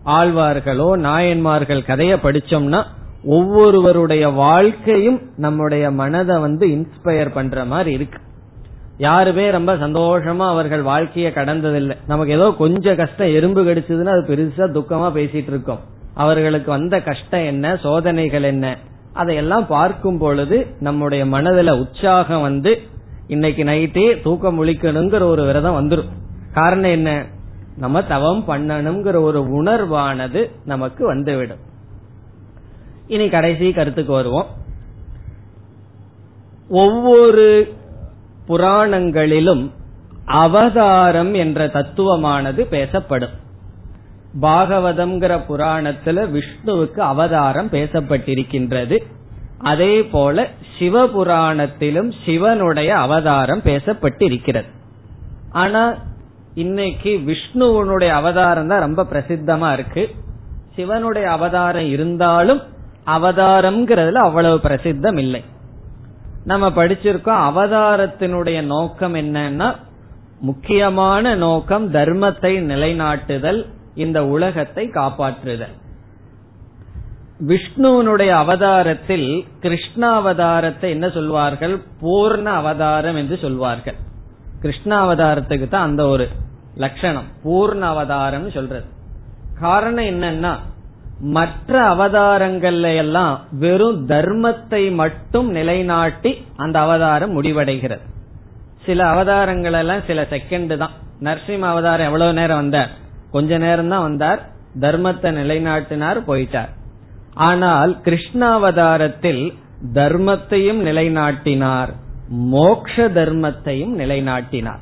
ஆழ்வார்களோ நாயன்மார்கள் கதையை படிச்சோம்னா ஒவ்வொருவருடைய வாழ்க்கையும் நம்முடைய மனதை வந்து இன்ஸ்பயர் பண்ற மாதிரி இருக்கு. யாருமே ரொம்ப சந்தோஷமா அவர்கள் வாழ்க்கைய கடந்ததில்லை. நமக்கு ஏதோ கொஞ்சம் கஷ்டம் எறும்பு கடிச்சதுன்னா அது பெருசா துக்கமா பேசிட்டு இருக்கோம். அவர்களுக்கு வந்த கஷ்டம் என்ன சோதனைகள் என்ன அதையெல்லாம் பார்க்கும் பொழுது நம்முடைய மனதுல உற்சாகம் வந்து இன்னைக்கு நைட்டே தூக்கம் முழிக்கணுங்கிற ஒரு விரதம் வந்துடும் காரணம் என்ன? நம்ம தவம் பண்ணணுங்கிற ஒரு உணர்வானது நமக்கு வந்துவிடும். இனி கடைசி கருத்துக்கு வருவோம். ஒவ்வொரு புராணங்களிலும் அவதாரம் என்ற தத்துவமானது பேசப்படும். பாகவதம்ங்கிற புராணத்துல விஷ்ணுவுக்கு அவதாரம் பேசப்பட்டிருக்கின்றது. அதே போல சிவபுராணத்திலும் சிவனுடைய அவதாரம் பேசப்பட்டிருக்கிறது. ஆனா இன்னைக்கு விஷ்ணுவனுடைய அவதாரம் தான் ரொம்ப பிரசித்தமா இருக்கு. சிவனுடைய அவதாரம் இருந்தாலும் அவதாரம்ங்கிறதுல அவ்வளவு பிரசித்தம் இல்லை நம்ம படிச்சிருக்கோம் அவதாரத்தினுடைய நோக்கம் என்னன்னா முக்கியமான நோக்கம் தர்மத்தை நிலைநாட்டுதல் இந்த உலகத்தை காப்பாற்றுதல். விஷ்ணுவனுடைய அவதாரத்தில் கிருஷ்ணாவதாரத்தை என்ன சொல்வார்கள்? பூர்ண அவதாரம் என்று சொல்வார்கள். கிருஷ்ணாவதாரத்துக்கு தான் அந்த ஒரு லட்சணம். பூர்ண அவதாரம் சொல்றது. காரணம் என்னன்னா மற்ற அவதாரங்கள்ல எல்லாம் வெறும் தர்மத்தை மட்டும் நிலைநாட்டி அந்த அவதாரம் முடிவடைகிறது. சில அவதாரங்கள் எல்லாம் சில செகண்ட் தான். நரசிம்ம அவதாரம் எவ்வளவு நேரம் வந்தார்? கொஞ்ச நேரம் தான் வந்தார். தர்மத்தை நிலைநாட்டினார் போயிட்டார். ஆனால் கிருஷ்ணாவதாரத்தில் தர்மத்தையும் நிலைநாட்டினார் மோக்ஷ தர்மத்தையும் நிலைநாட்டினார்.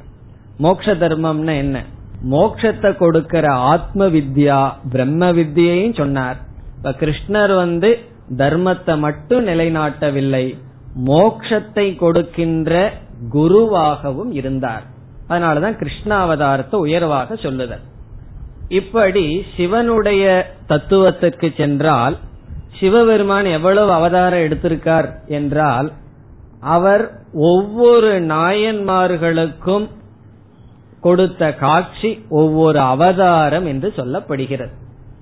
மோக்ஷ தர்மம்னு என்ன? மோக்ஷத்தை கொடுக்கிற ஆத்ம வித்யா பிரம்ம வித்யையும் சொன்னார். இப்ப கிருஷ்ணர் வந்து தர்மத்தை மட்டும் நிலைநாட்டவில்லை மோக்ஷத்தை கொடுக்கின்ற குருவாகவும் இருந்தார். அதனாலதான் கிருஷ்ணாவதாரத்தை உயர்வாக சொல்லுதல். இப்படி சிவனுடைய தத்துவத்துக்கு சென்றால் சிவபெருமான் எவ்வளவு அவதாரம் எடுத்திருக்கார் என்றால் அவர் ஒவ்வொரு நாயன்மார்களுக்கும் கொடுத்த காட்சி ஒவ்வொரு அவதாரம் என்று சொல்லப்படுகிறது.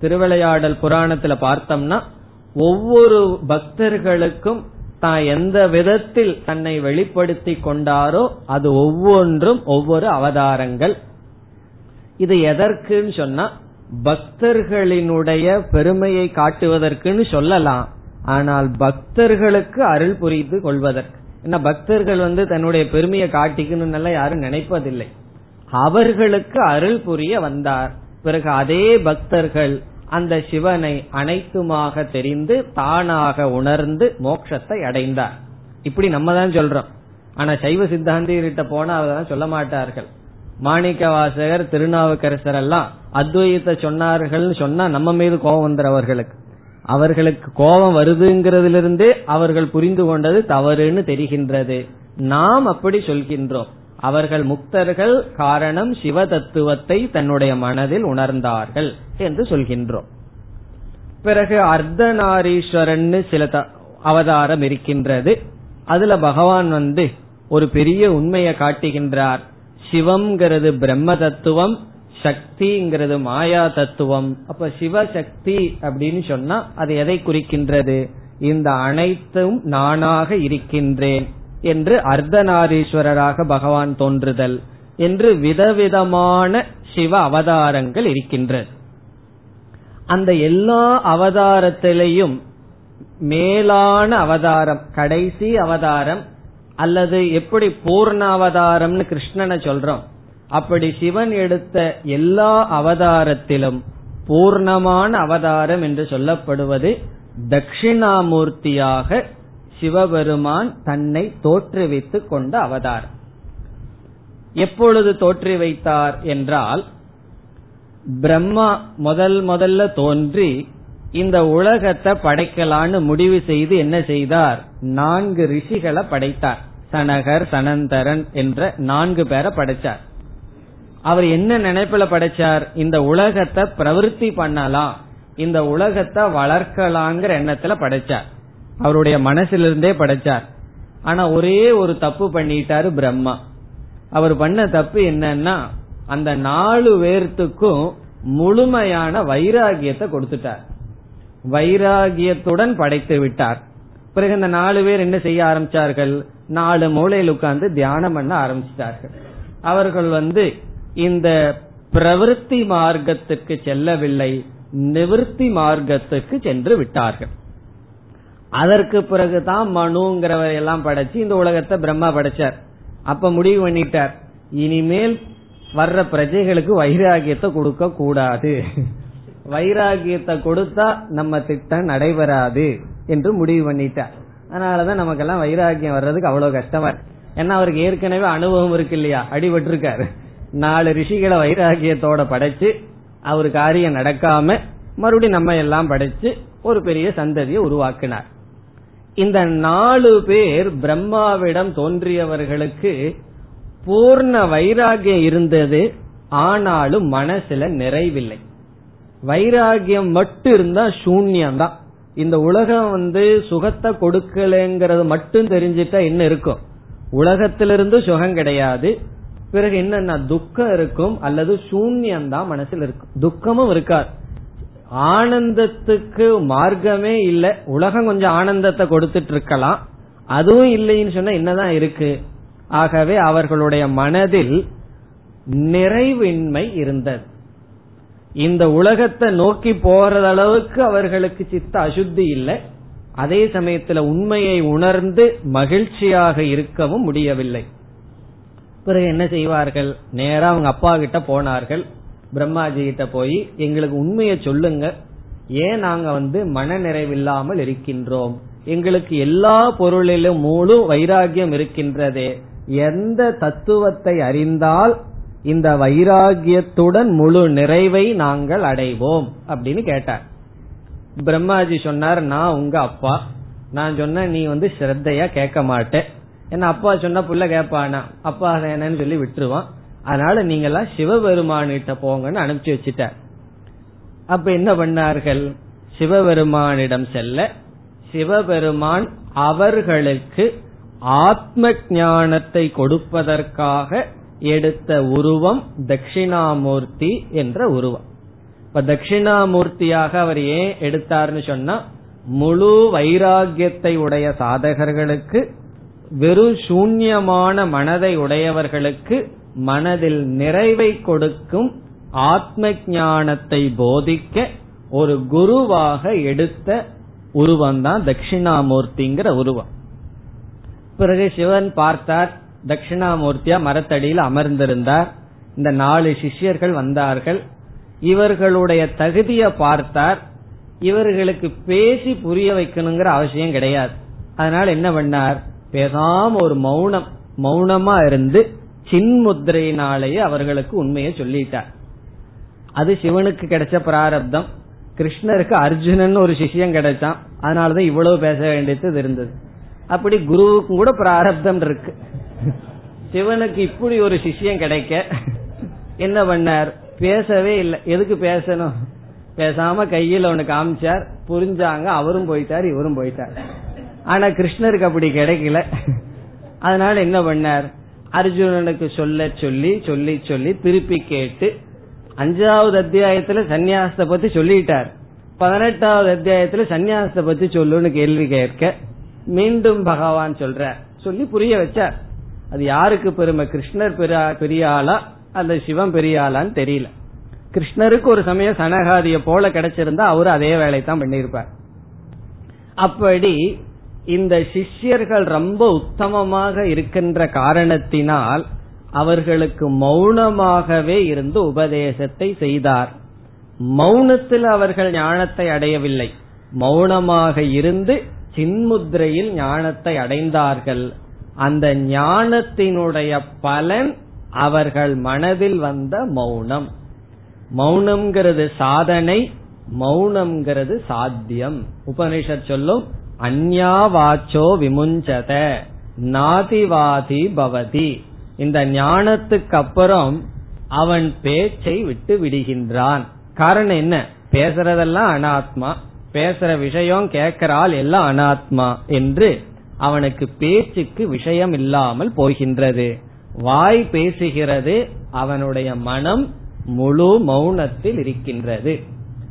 திருவிளையாடல் புராணத்துல பார்த்தோம்னா ஒவ்வொரு பக்தர்களுக்கும் தான் எந்த விதத்தில் தன்னை வெளிப்படுத்தி கொண்டாரோ அது ஒவ்வொன்றும் ஒவ்வொரு அவதாரங்கள். இது எதற்குன்னு சொன்னா பக்தர்களினுடைய பெருமையை காட்டுவதற்குன்னு சொல்லலாம். ஆனால் பக்தர்களுக்கு அருள் புரிந்து கொள்வதற்கு. ஏன்னா பக்தர்கள் வந்து தன்னுடைய பெருமையை காட்டிக்கணும்னு யாரும் நினைப்பதில்லை. அவர்களுக்கு அருள் புரிய வந்தார். பிறகு அதே பக்தர்கள் அந்த சிவனை அனைத்துமாக தெரிந்து தானாக உணர்ந்து மோட்சத்தை அடைந்தார். இப்படி நம்ம தான் சொல்றோம். ஆனா சைவ சித்தாந்திகிட்ட போனா அதெல்லாம் சொல்ல மாட்டார்கள். மாணிக்க வாசகர் திருநாவுக்கரசர் எல்லாம் அத்வையத்தை சொன்னார்கள் சொன்னா நம்ம மீது கோபம் வந்துறவர்களுக்கு அவர்களுக்கு கோபம் வருதுங்கிறதிலிருந்தே அவர்கள் புரிந்து கொண்டது தவறுன்னு தெரிகின்றது. நாம் அப்படி சொல்கின்றோம். அவர்கள் முக்தர்கள் காரணம் சிவ தத்துவத்தை தன்னுடைய மனதில் உணர்ந்தார்கள் என்று சொல்கின்றோம். பிறகு அர்த்தநாரீஸ்வரன் சில அவதாரம் இருக்கின்றது. அதுல பகவான் வந்து ஒரு பெரிய உண்மையை காட்டுகின்றார். சிவம்ங்கிறது பிரம்ம தத்துவம் சக்திங்கிறது மாயா தத்துவம் அப்ப சிவசக்தி அப்படின்னு சொன்னா அது எதை குறிக்கின்றது? இந்த அனைத்தும் நானாக இருக்கின்றேன். என்று அர்த்தநாரீஸ்வரராக பகவான் தோன்றுதல் என்று விதவிதமான சிவ அவதாரங்கள் இருக்கின்றது அந்த எல்லா அவதாரத்திலையும் மேலான அவதாரம் கடைசி அவதாரம் அல்லது எப்படி பூர்ண அவதாரம்னு கிருஷ்ணனை சொல்றோம். அப்படி சிவன் எடுத்த எல்லா அவதாரத்திலும் பூர்ணமான அவதாரம் என்று சொல்லப்படுவது தட்சிணாமூர்த்தியாக சிவபெருமான் தன்னை தோற்றுவித்து கொண்ட அவதாரம் எப்பொழுது தோற்றி வைத்தார் என்றால் பிரம்மா முதல் முதல்ல தோன்றி இந்த உலகத்தை படைக்கலான்னு முடிவு செய்து என்ன செய்தார்? நான்கு ரிஷிகளை படைத்தார். சனகர் சனந்தரன் என்ற நான்கு பேரை படைச்சார். அவர் என்ன நினைப்புல படைச்சார்? இந்த உலகத்தை பிரவருத்தி பண்ணலாம் இந்த உலகத்தை வளர்க்கலாங்கிற எண்ணத்துல படைச்சார். அவருடைய மனசிலிருந்தே படைச்சார். ஆனா ஒரே ஒரு தப்பு பண்ணிட்டாரு பிரம்மா. அவர் பண்ண தப்பு என்னன்னா அந்த நாலு பேர்த்துக்கும் முழுமையான வைராகியத்தை கொடுத்துட்டார். வைராகியத்துடன் படைத்து விட்டார். பிறகு இந்த நாலு பேர் என்ன செய்ய ஆரம்பிச்சார்கள்? நாலு மூலையில் உட்கார்ந்து தியானம் பண்ண ஆரம்பிச்சிட்டார்கள். அவர்கள் வந்து இந்த பிரவருத்தி மார்க்கத்துக்கு செல்லவில்லை நிவிருத்தி மார்க்கத்துக்கு சென்று விட்டார்கள். அதற்கு பிறகுதான் மனுங்கிறவர் எல்லாம் படைச்சு இந்த உலகத்தை பிரம்மா படைச்சார். அப்ப முடிவு பண்ணிட்டார். இனிமேல் வர்ற பிரஜைகளுக்கு வைராகியத்தை கொடுக்க கூடாது. வைராகியத்தை கொடுத்தா நம்ம திட்டம் நடைபெறாது என்று முடிவு பண்ணிட்டார். அதனாலதான் நமக்கெல்லாம் வைராகியம் வர்றதுக்கு அவ்வளவு கஷ்டமா ஏன்னா அவருக்கு ஏற்கனவே அனுபவம் இருக்கு இல்லையா? அடிபட்டு இருக்காரு நாலு ரிஷிகளை வைராகியத்தோட படைச்சு அவரு காரியம் நடக்காம மறுபடியும் நம்ம எல்லாம் படைச்சு ஒரு பெரிய சந்ததியை உருவாக்கினார். இந்த நாலு பேர் பிரம்மாவிடம் தோன்றியவர்களுக்கு பூர்ண வைராகியம் இருந்தது ஆனாலும் மனசுல நிறைவில்லை. வைராகியம் மட்டும் இருந்தா சூன்யம்தான். இந்த உலகம் வந்து சுகத்தை கொடுக்கலங்கிறது மட்டும் தெரிஞ்சிட்டா என்ன இருக்கும்? உலகத்திலிருந்து சுகம் கிடையாது. பிறகு என்னன்னா துக்கம் இருக்கும் அல்லது சூன்யம் தான் இருக்கும். துக்கமும் இருக்காது. ஆனந்தத்துக்கு மார்க்கமே இல்ல. உலகம் கொஞ்சம் ஆனந்தத்தை கொடுத்துட்டு இருக்கலாம் அதுவும் இல்லைன்னு சொன்னா என்னதான் இருக்கு? ஆகவே அவர்களுடைய மனதில் நிறைவின்மை இருந்தது. இந்த உலகத்தை நோக்கி போறது அளவுக்கு அவர்களுக்கு சித்த அசுத்தி இல்லை. அதே சமயத்துல உண்மையை உணர்ந்து மகிழ்ச்சியாக இருக்கவும் முடியவில்லை. பிறகு என்ன செய்வார்கள்? நேரா அவங்க அப்பா கிட்ட போனார்கள். பிரம்மாஜி கிட்ட போய் எங்களுக்கு உண்மையை சொல்லுங்க. ஏன் நாங்க வந்து மன நிறைவில்லாமல் இருக்கின்றோம்? எங்களுக்கு எல்லா பொருளிலும் முழு வைராகியம் இருக்கின்றதே. எந்த தத்துவத்தை அறிந்தால் இந்த வைராகியத்துடன் முழு நிறைவை நாங்கள் அடைவோம் அப்படின்னு கேட்டார். பிரம்மாஜி சொன்னார் நான் உங்க அப்பா. நான் சொன்ன நீ வந்து ஸ்ரத்தையா கேட்க மாட்டேன் என்ன அப்பா சொன்னா புள்ள கேட்பானா? அப்பா என்னன்னு சொல்லி விட்டுருவான். அதனால நீங்க எல்லாம் சிவபெருமானிட்ட போங்கன்னு அனுப்பிச்சு வச்சுட்ட அப்ப என்ன பண்ணார்கள்? சிவபெருமானிடம் செல்ல சிவபெருமான் அவர்களுக்கு ஆத்ம ஞானத்தை கொடுப்பதற்காக எடுத்த உருவம் தட்சிணாமூர்த்தி என்ற உருவம். இப்ப தட்சிணாமூர்த்தியாக அவர் ஏன் எடுத்தார்னு சொன்னா முழு வைராகியத்தை உடைய சாதகர்களுக்கு வெறும் சூன்யமான மனதை உடையவர்களுக்கு மனதில் நிறைவை கொடுக்கும் ஆத்ம ஞானத்தை போதிக்க ஒரு குருவாக எடுத்த உருவம் தான் தட்சிணாமூர்த்திங்கிற உருவம். பிறகு சிவன் பார்த்தார் தட்சிணாமூர்த்தியா மரத்தடியில் அமர்ந்திருந்தார். இந்த நாலு சிஷ்யர்கள் வந்தார்கள். இவர்களுடைய தகுதியை பார்த்தார். இவர்களுக்கு பேசி புரிய வைக்கணுங்கிற அவசியம் கிடையாது. அதனால என்ன பண்ணார்? பேசாம ஒரு மௌனம் மௌனமா இருந்து சின்முத்திரையினாலேயே அவர்களுக்கு உண்மையை சொல்லிட்டார். அது சிவனுக்கு கிடைச்ச பிராரப்தம். கிருஷ்ணருக்கு அர்ஜுனன் ஒரு சிஷியம் கிடைச்சான். அதனாலதான் இவ்வளவு பேச வேண்டியது இருந்தது. அப்படி குருவுக்கும் கூட பிராரப்தம் இருக்கு. சிவனுக்கு இப்படி ஒரு சிஷியம் கிடைக்க என்ன பண்ணார்? பேசவே இல்லை. எதுக்கு பேசணும்? பேசாம கையில் அவனு காமிச்சார். புரிஞ்சாங்க. அவரும் போயிட்டார் இவரும் போயிட்டார். ஆனா கிருஷ்ணருக்கு அப்படி கிடைக்கல. அதனால என்ன பண்ணார்? அர்ஜுனனுக்கு சொல்ல சொல்லி சொல்லி சொல்லி திருப்பி கேட்டு அஞ்சாவது அத்தியாயத்துல சன்னியாசத்தை பத்தி சொல்லிட்டார். பதினெட்டாவது அத்தியாயத்துல சன்னியாசத்தை பத்தி சொல்லுன்னு கேள்வி கேட்க மீண்டும் பகவான் சொல்ற சொல்லி புரிய வச்சார். அது யாருக்கு பெருமை? கிருஷ்ணர் பெரிய ஆளா அல்லது சிவம் பெரிய ஆளான்னு தெரியல. கிருஷ்ணருக்கு ஒரு சமயம் சனகாதிய போல கிடைச்சிருந்தா அவரு அதே வேலை தான் பண்ணிருப்பார் அப்படி இந்த சிஷ்யர்கள் ரொம்ப உத்தமமாக இருக்கின்ற காரணத்தினால் அவர்களுக்கு மௌனமாகவே இருந்து உபதேசத்தை செய்தார். மௌனத்தில் அவர்கள் ஞானத்தை அடையவில்லை. மௌனமாக இருந்து சின்முத்திரையில் ஞானத்தை அடைந்தார்கள். அந்த ஞானத்தினுடைய பலன் அவர்கள் மனதில் வந்த மௌனம். மௌனம்ங்கிறது சாதனை மௌனம்ங்கிறது சாத்தியம். உபனிஷத் சொல்லும் அந்யாவாச்சோ விமுஞ்சத நாதிவாதி பவதி. இந்த ஞானத்துக்கு அப்புறம் அவன் பேச்சை விட்டு விடுகின்றான். காரணம் என்ன? பேசுறதெல்லாம் அனாத்மா. பேசுற விஷயம் கேட்கிறாள் எல்லாம் அனாத்மா என்று அவனுக்கு பேச்சுக்கு விஷயம் இல்லாமல் போகின்றது. வாய் பேசுகிறது அவனுடைய மனம் முழு மௌனத்தில் இருக்கின்றது.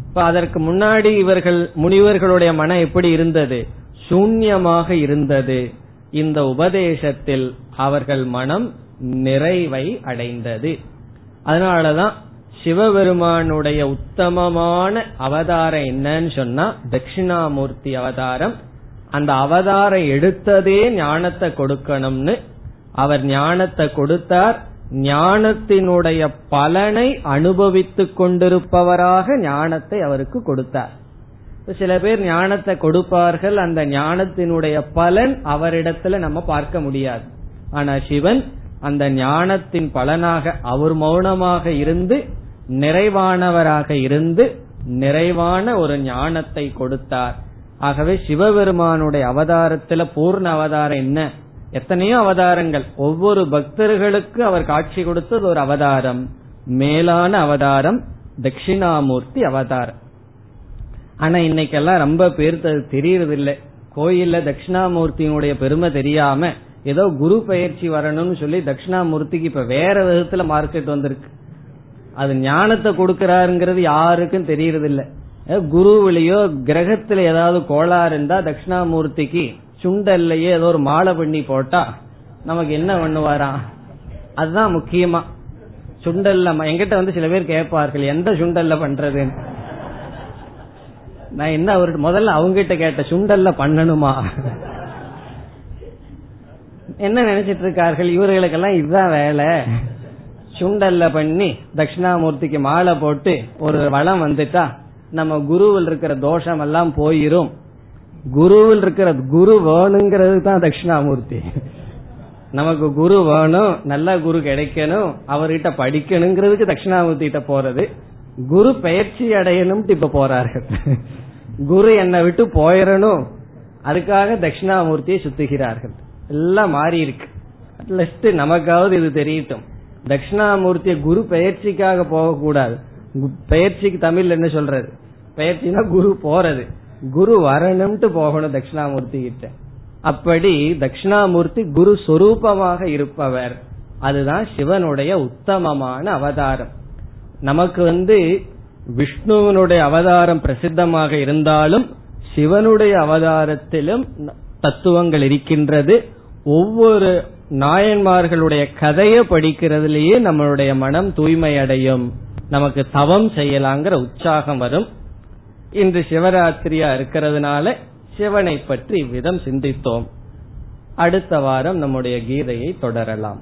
இப்ப அதற்கு முன்னாடி இவர்கள் முனிவர்களுடைய மனம் எப்படி இருந்தது? சூன்யமாக இருந்தது. இந்த உபதேசத்தில் அவர்கள் மனம் நிறைவை அடைந்தது. அதனாலதான் சிவபெருமானுடைய உத்தமமான அவதாரம் என்னன்னு சொன்னா தட்சிணாமூர்த்தி அவதாரம். அந்த அவதாரம் எடுத்ததே ஞானத்தை கொடுக்கணும்னு அவர் ஞானத்தை கொடுத்தார். ஞானத்தினுடைய பலனை அனுபவித்துக் கொண்டிருப்பவராக ஞானத்தை அவருக்கு கொடுத்தார். சில பேர் ஞானத்தை கொடுப்பார்கள். அந்த ஞானத்தினுடைய பலன் அவரிடத்துல நம்ம பார்க்க முடியாது. ஆனா சிவன் அந்த ஞானத்தின் பலனாக அவர் மௌனமாக இருந்து நிறைவானவராக இருந்து நிறைவான ஒரு ஞானத்தை கொடுத்தார். ஆகவே சிவபெருமானுடைய அவதாரத்துல பூர்ண அவதாரம் என்ன? எத்தனையோ அவதாரங்கள். ஒவ்வொரு பக்தர்களுக்கு அவர் காட்சி கொடுத்தது ஒரு அவதாரம். மேலான அவதாரம் தட்சிணாமூர்த்தி அவதாரம். ஆனா இன்னைக்கெல்லாம் ரொம்ப பேருக்கு அது தெரியறது இல்லை கோயில்ல தட்சிணாமூர்த்தியினுடைய பெருமை தெரியாம ஏதோ குரு பயிற்சி வரணும்னு சொல்லி தட்சிணாமூர்த்திக்கு இப்ப வேற விதத்துல மார்க்கெட் வந்திருக்கு. அது ஞானத்தை கொடுக்கறாருங்கிறது யாருக்கும் தெரியறது இல்ல குருவிலேயோ கிரகத்துல ஏதாவது கோளாறு இருந்தா தட்சிணாமூர்த்திக்கு சுண்டல்லையே ஏதோ ஒரு மாலை பண்ணி போட்டா நமக்கு என்ன பண்ணுவாராம் அதுதான் முக்கியமா. சுண்டல்ல எங்கிட்ட வந்து சில பேர் கேட்பார்கள் எந்த சுண்டல்ல பண்றதுன்னு? நான் என்ன அவரு முதல்ல அவங்கிட்ட கேட்ட சுண்டல்ல பண்ணணுமா? என்ன நினைச்சிட்டு இருக்கார்கள்? இவர்களுக்கெல்லாம் இதுதான் வேலை. சுண்டல்ல பண்ணி தட்சிணாமூர்த்திக்கு மாலை போட்டு ஒரு வளம் வந்துட்டா நம்ம குருவில் இருக்கிற தோஷம் எல்லாம் போயிரும். குருவில் இருக்கிற குரு வேணுங்கிறது தான் தட்சிணாமூர்த்தி. நமக்கு குரு வேணும் நல்ல குரு கிடைக்கணும் அவர்கிட்ட படிக்கணுங்கிறதுக்கு தட்சிணாமூர்த்தி கிட்ட போறது. குரு பயிற்சி அடையணும் இப்ப போறார்கள் குரு என்னை விட்டு போயிடணும் அதுக்காக தட்சிணாமூர்த்தியை சுத்துகிறார்கள். எல்லாம் மாறி இருக்கு. அட்லீஸ்ட் நமக்காவது இது தெரியட்டும். தட்சிணாமூர்த்திய குரு பயிற்சிக்காக போகக்கூடாது. பயிற்சிக்கு தமிழ் என்ன சொல்றது பயிற்சினா குரு போறது. குரு வரணும்ட்டு போகணும் தட்சிணாமூர்த்தி கிட்ட. அப்படி தட்சிணாமூர்த்தி குரு சொரூபமாக இருப்பவர். அதுதான் சிவனுடைய உத்தமமான அவதாரம். நமக்கு வந்து விஷ்ணுவனுடைய அவதாரம் பிரசித்தமாக இருந்தாலும் சிவனுடைய அவதாரத்திலும் தத்துவங்கள் இருக்கின்றது. ஒவ்வொரு நாயன்மார்களுடைய கதையை படிக்கிறதுலயே நம்மளுடைய மனம் தூய்மை அடையும் நமக்கு தவம் செய்யலாங்கிற உற்சாகம் வரும். இன்று சிவராத்திரியா இருக்கிறதுனால சிவனை பற்றி இவ்விதம் சிந்தித்தோம். அடுத்த வாரம் நம்முடைய கீதையை தொடரலாம்.